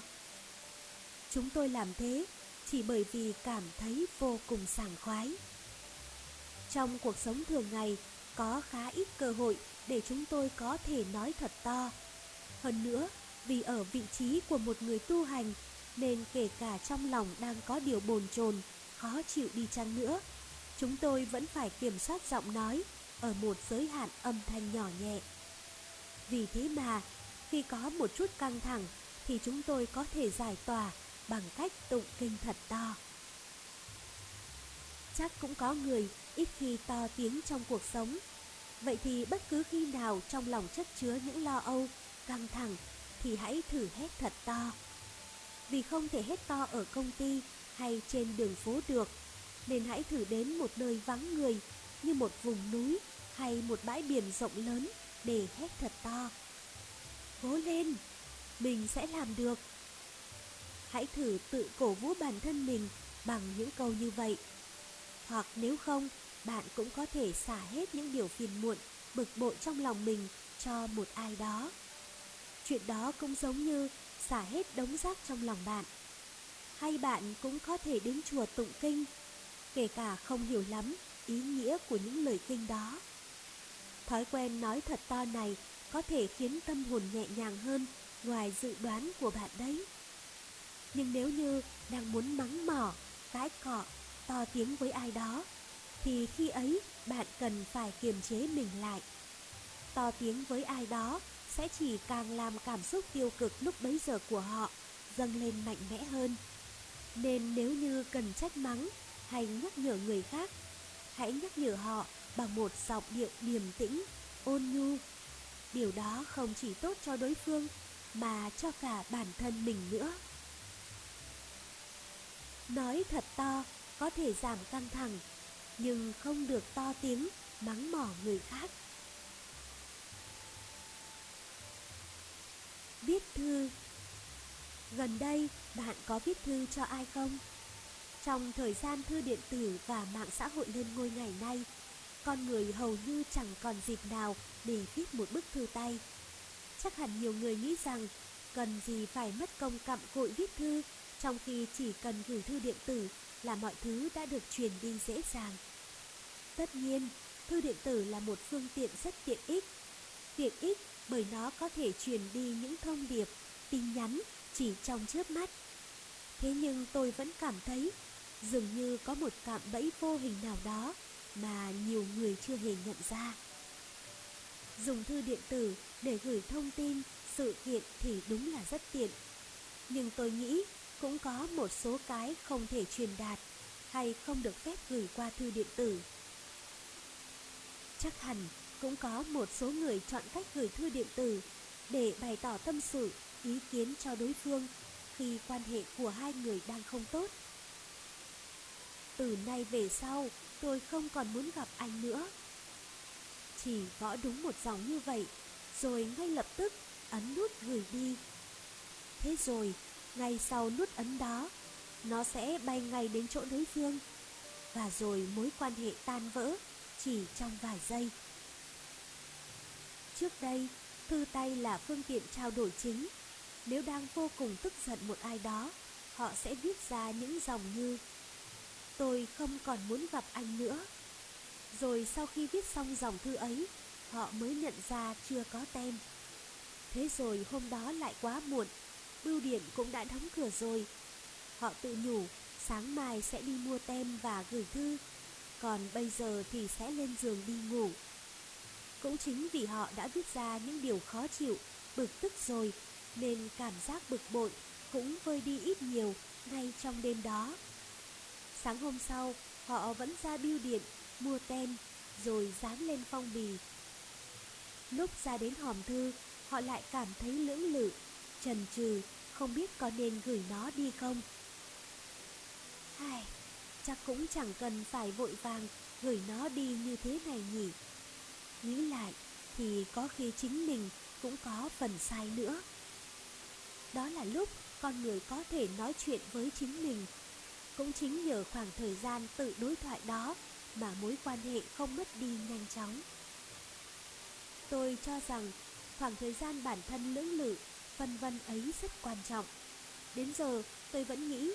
Chúng tôi làm thế chỉ bởi vì cảm thấy vô cùng sảng khoái. Trong cuộc sống thường ngày có khá ít cơ hội để chúng tôi có thể nói thật to. Hơn nữa, vì ở vị trí của một người tu hành nên kể cả trong lòng đang có điều bồn chồn khó chịu đi chăng nữa, chúng tôi vẫn phải kiểm soát giọng nói ở một giới hạn âm thanh nhỏ nhẹ. Vì thế mà, khi có một chút căng thẳng thì chúng tôi có thể giải tỏa bằng cách tụng kinh thật to. Chắc cũng có người ít khi to tiếng trong cuộc sống. Vậy thì bất cứ khi nào trong lòng chất chứa những lo âu, căng thẳng thì hãy thử hét thật to. Vì không thể hét to ở công ty hay trên đường phố được, nên hãy thử đến một nơi vắng người như một vùng núi hay một bãi biển rộng lớn để hét thật to. Cố lên, mình sẽ làm được. Hãy thử tự cổ vũ bản thân mình bằng những câu như vậy. Hoặc nếu không, bạn cũng có thể xả hết những điều phiền muộn, bực bội trong lòng mình cho một ai đó. Chuyện đó cũng giống như xả hết đống rác trong lòng bạn. Hay bạn cũng có thể đến chùa tụng kinh, kể cả không hiểu lắm ý nghĩa của những lời kinh đó. Thói quen nói thật to này có thể khiến tâm hồn nhẹ nhàng hơn ngoài dự đoán của bạn đấy. Nhưng nếu như đang muốn mắng mỏ, cãi cọ, to tiếng với ai đó, thì khi ấy bạn cần phải kiềm chế mình lại. To tiếng với ai đó sẽ chỉ càng làm cảm xúc tiêu cực lúc bấy giờ của họ dâng lên mạnh mẽ hơn. Nên nếu như cần trách mắng hay nhắc nhở người khác, hãy nhắc nhở họ bằng một giọng điệu điềm tĩnh, ôn nhu. Điều đó không chỉ tốt cho đối phương mà cho cả bản thân mình nữa. Nói thật to có thể giảm căng thẳng, nhưng không được to tiếng mắng mỏ người khác. Viết thư Gần đây bạn có viết thư cho ai không? Trong thời gian thư điện tử và mạng xã hội lên ngôi ngày nay, con người hầu như chẳng còn dịp nào để viết một bức thư tay. Chắc hẳn nhiều người nghĩ rằng cần gì phải mất công cặm cụi viết thư trong khi chỉ cần gửi thư điện tử là mọi thứ đã được truyền đi dễ dàng. Tất nhiên, thư điện tử là một phương tiện rất tiện ích. Tiện ích bởi nó có thể truyền đi những thông điệp, tin nhắn chỉ trong chớp mắt. Thế nhưng tôi vẫn cảm thấy dường như có một cạm bẫy vô hình nào đó mà nhiều người chưa hề nhận ra. Dùng thư điện tử để gửi thông tin, sự kiện thì đúng là rất tiện. Nhưng tôi nghĩ cũng có một số cái không thể truyền đạt hay không được phép gửi qua thư điện tử. Chắc hẳn cũng có một số người chọn cách gửi thư điện tử để bày tỏ tâm sự, ý kiến cho đối phương khi quan hệ của hai người đang không tốt. Từ nay về sau, tôi không còn muốn gặp anh nữa. Chỉ gõ đúng một dòng như vậy, rồi ngay lập tức ấn nút gửi đi. Thế rồi, ngay sau nút ấn đó, nó sẽ bay ngay đến chỗ đối phương. Và rồi mối quan hệ tan vỡ chỉ trong vài giây. Trước đây, thư tay là phương tiện trao đổi chính. Nếu đang vô cùng tức giận một ai đó, họ sẽ viết ra những dòng như Tôi không còn muốn gặp anh nữa. Rồi sau khi viết xong dòng thư ấy, họ mới nhận ra chưa có tem. Thế rồi hôm đó lại quá muộn, bưu điện cũng đã đóng cửa rồi. Họ tự nhủ sáng mai sẽ đi mua tem và gửi thư, còn bây giờ thì sẽ lên giường đi ngủ. Cũng chính vì họ đã viết ra những điều khó chịu, bực tức rồi, nên cảm giác bực bội cũng vơi đi ít nhiều ngay trong đêm đó. Sáng hôm sau, họ vẫn ra bưu điện, mua tem, rồi dán lên phong bì. Lúc ra đến hòm thư, họ lại cảm thấy lưỡng lự, trần trừ, không biết có nên gửi nó đi không. Ai, chắc cũng chẳng cần phải vội vàng gửi nó đi như thế này nhỉ. Nghĩ lại thì có khi chính mình cũng có phần sai nữa. Đó là lúc con người có thể nói chuyện với chính mình cũng chính nhờ khoảng thời gian tự đối thoại đó mà mối quan hệ không mất đi nhanh chóng. Tôi cho rằng khoảng thời gian bản thân lưỡng lự, phân vân ấy rất quan trọng. Đến giờ tôi vẫn nghĩ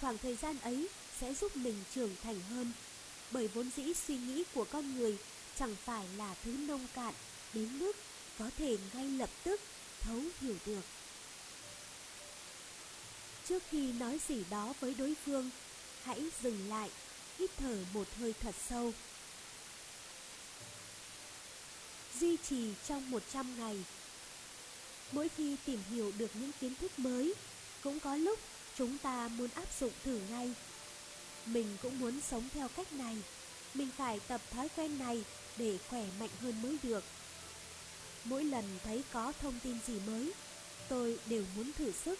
khoảng thời gian ấy sẽ giúp mình trưởng thành hơn, bởi vốn dĩ suy nghĩ của con người chẳng phải là thứ nông cạn đến mức có thể ngay lập tức thấu hiểu được. Trước khi nói gì đó với đối phương, hãy dừng lại, hít thở một hơi thật sâu. Duy trì trong 100 ngày Mỗi khi tìm hiểu được những kiến thức mới, cũng có lúc chúng ta muốn áp dụng thử ngay. Mình cũng muốn sống theo cách này, mình phải tập thói quen này để khỏe mạnh hơn mới được. Mỗi lần thấy có thông tin gì mới, tôi đều muốn thử sức.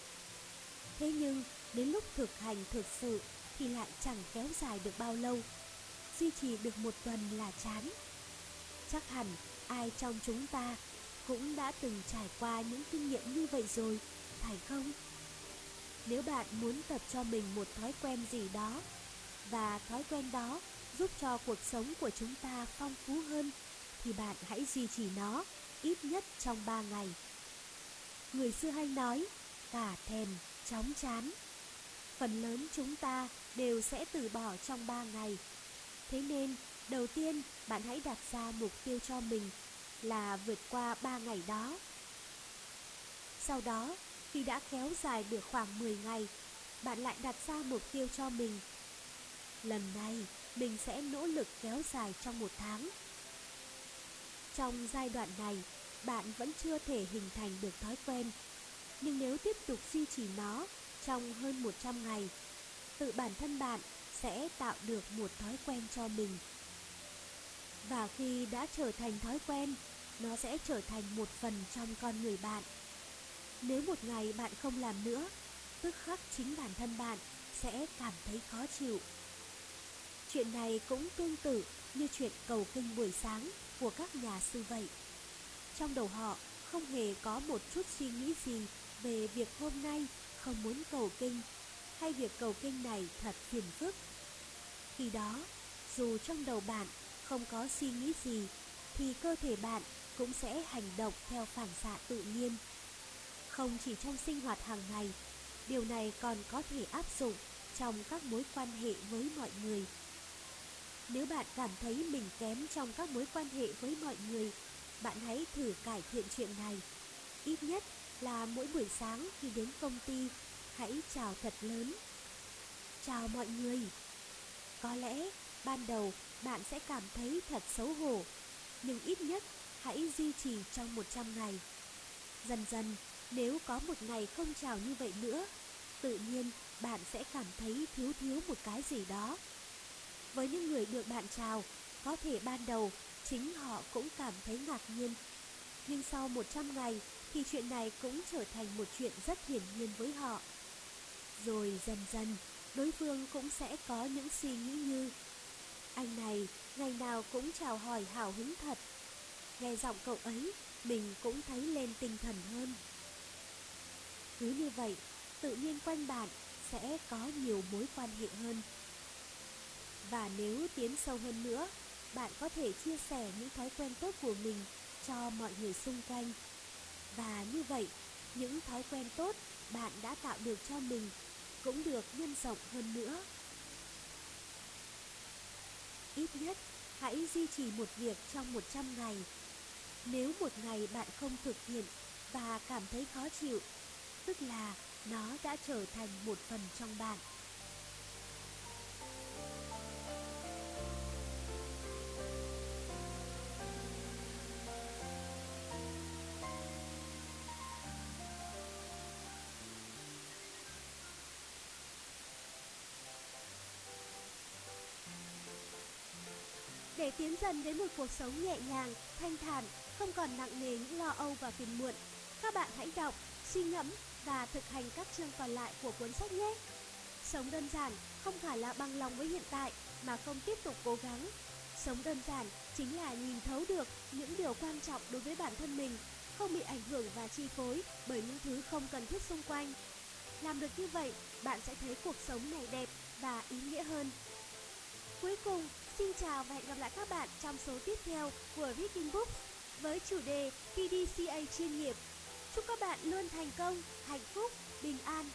Thế nhưng đến lúc thực hành thực sự thì lại chẳng kéo dài được bao lâu. Duy trì được một tuần là chán. Chắc hẳn ai trong chúng ta cũng đã từng trải qua những kinh nghiệm như vậy rồi, phải không? Nếu bạn muốn tập cho mình một thói quen gì đó và thói quen đó giúp cho cuộc sống của chúng ta phong phú hơn thì bạn hãy duy trì nó ít nhất trong 3 ngày. Người xưa hay nói, cả thèm, chóng chán. Phần lớn chúng ta đều sẽ từ bỏ trong 3 ngày. Thế nên, đầu tiên bạn hãy đặt ra mục tiêu cho mình là vượt qua 3 ngày đó. Sau đó, khi đã kéo dài được khoảng 10 ngày, bạn lại đặt ra mục tiêu cho mình. Lần này, mình sẽ nỗ lực kéo dài trong một tháng. Trong giai đoạn này, bạn vẫn chưa thể hình thành được thói quen. Nhưng nếu tiếp tục duy trì nó trong hơn 100 ngày, tự bản thân bạn sẽ tạo được một thói quen cho mình. Và khi đã trở thành thói quen, nó sẽ trở thành một phần trong con người bạn. Nếu một ngày bạn không làm nữa, tức khắc chính bản thân bạn sẽ cảm thấy khó chịu. Chuyện này cũng tương tự như chuyện cầu kinh buổi sáng của các nhà sư vậy. Trong đầu họ không hề có một chút suy nghĩ gì về việc hôm nay không muốn cầu kinh hay việc cầu kinh này thật phiền phức. Khi đó, dù trong đầu bạn không có suy nghĩ gì thì cơ thể bạn cũng sẽ hành động theo phản xạ tự nhiên. Không chỉ trong sinh hoạt hàng ngày, điều này còn có thể áp dụng trong các mối quan hệ với mọi người. Nếu bạn cảm thấy mình kém trong các mối quan hệ với mọi người, bạn hãy thử cải thiện chuyện này. Ít nhất là mỗi buổi sáng khi đến công ty, hãy chào thật lớn. Chào mọi người. Có lẽ ban đầu bạn sẽ cảm thấy thật xấu hổ, nhưng ít nhất hãy duy trì trong 100 ngày. Dần dần, nếu có một ngày không chào như vậy nữa, tự nhiên bạn sẽ cảm thấy thiếu thiếu một cái gì đó. Với những người được bạn chào, có thể ban đầu chính họ cũng cảm thấy ngạc nhiên. Nhưng sau 100 ngày thì chuyện này cũng trở thành một chuyện rất hiển nhiên với họ. Rồi dần dần, đối phương cũng sẽ có những suy nghĩ như Anh này ngày nào cũng chào hỏi hào hứng thật Nghe giọng cậu ấy, mình cũng thấy lên tinh thần hơn. Cứ như vậy, tự nhiên quanh bạn sẽ có nhiều mối quan hệ hơn. Và nếu tiến sâu hơn nữa, bạn có thể chia sẻ những thói quen tốt của mình cho mọi người xung quanh. Và như vậy, những thói quen tốt bạn đã tạo được cho mình cũng được nhân rộng hơn nữa. Ít nhất, hãy duy trì một việc trong 100 ngày nếu một ngày bạn không thực hiện và cảm thấy khó chịu, tức là nó đã trở thành một phần trong bạn. Tiến dần đến một cuộc sống nhẹ nhàng, thanh thản, không còn nặng nề những lo âu và phiền muộn, các bạn hãy đọc, suy ngẫm và thực hành các chương còn lại của cuốn sách nhé. Sống đơn giản không phải là bằng lòng với hiện tại mà không tiếp tục cố gắng. Sống đơn giản chính là nhìn thấu được những điều quan trọng đối với bản thân mình, không bị ảnh hưởng và chi phối bởi những thứ không cần thiết xung quanh. Làm được như vậy, bạn sẽ thấy cuộc sống này đẹp và ý nghĩa hơn. Cuối cùng, xin chào và hẹn gặp lại các bạn trong số tiếp theo của Reading Books với chủ đề PDCA chuyên nghiệp. Chúc các bạn luôn thành công, hạnh phúc, bình an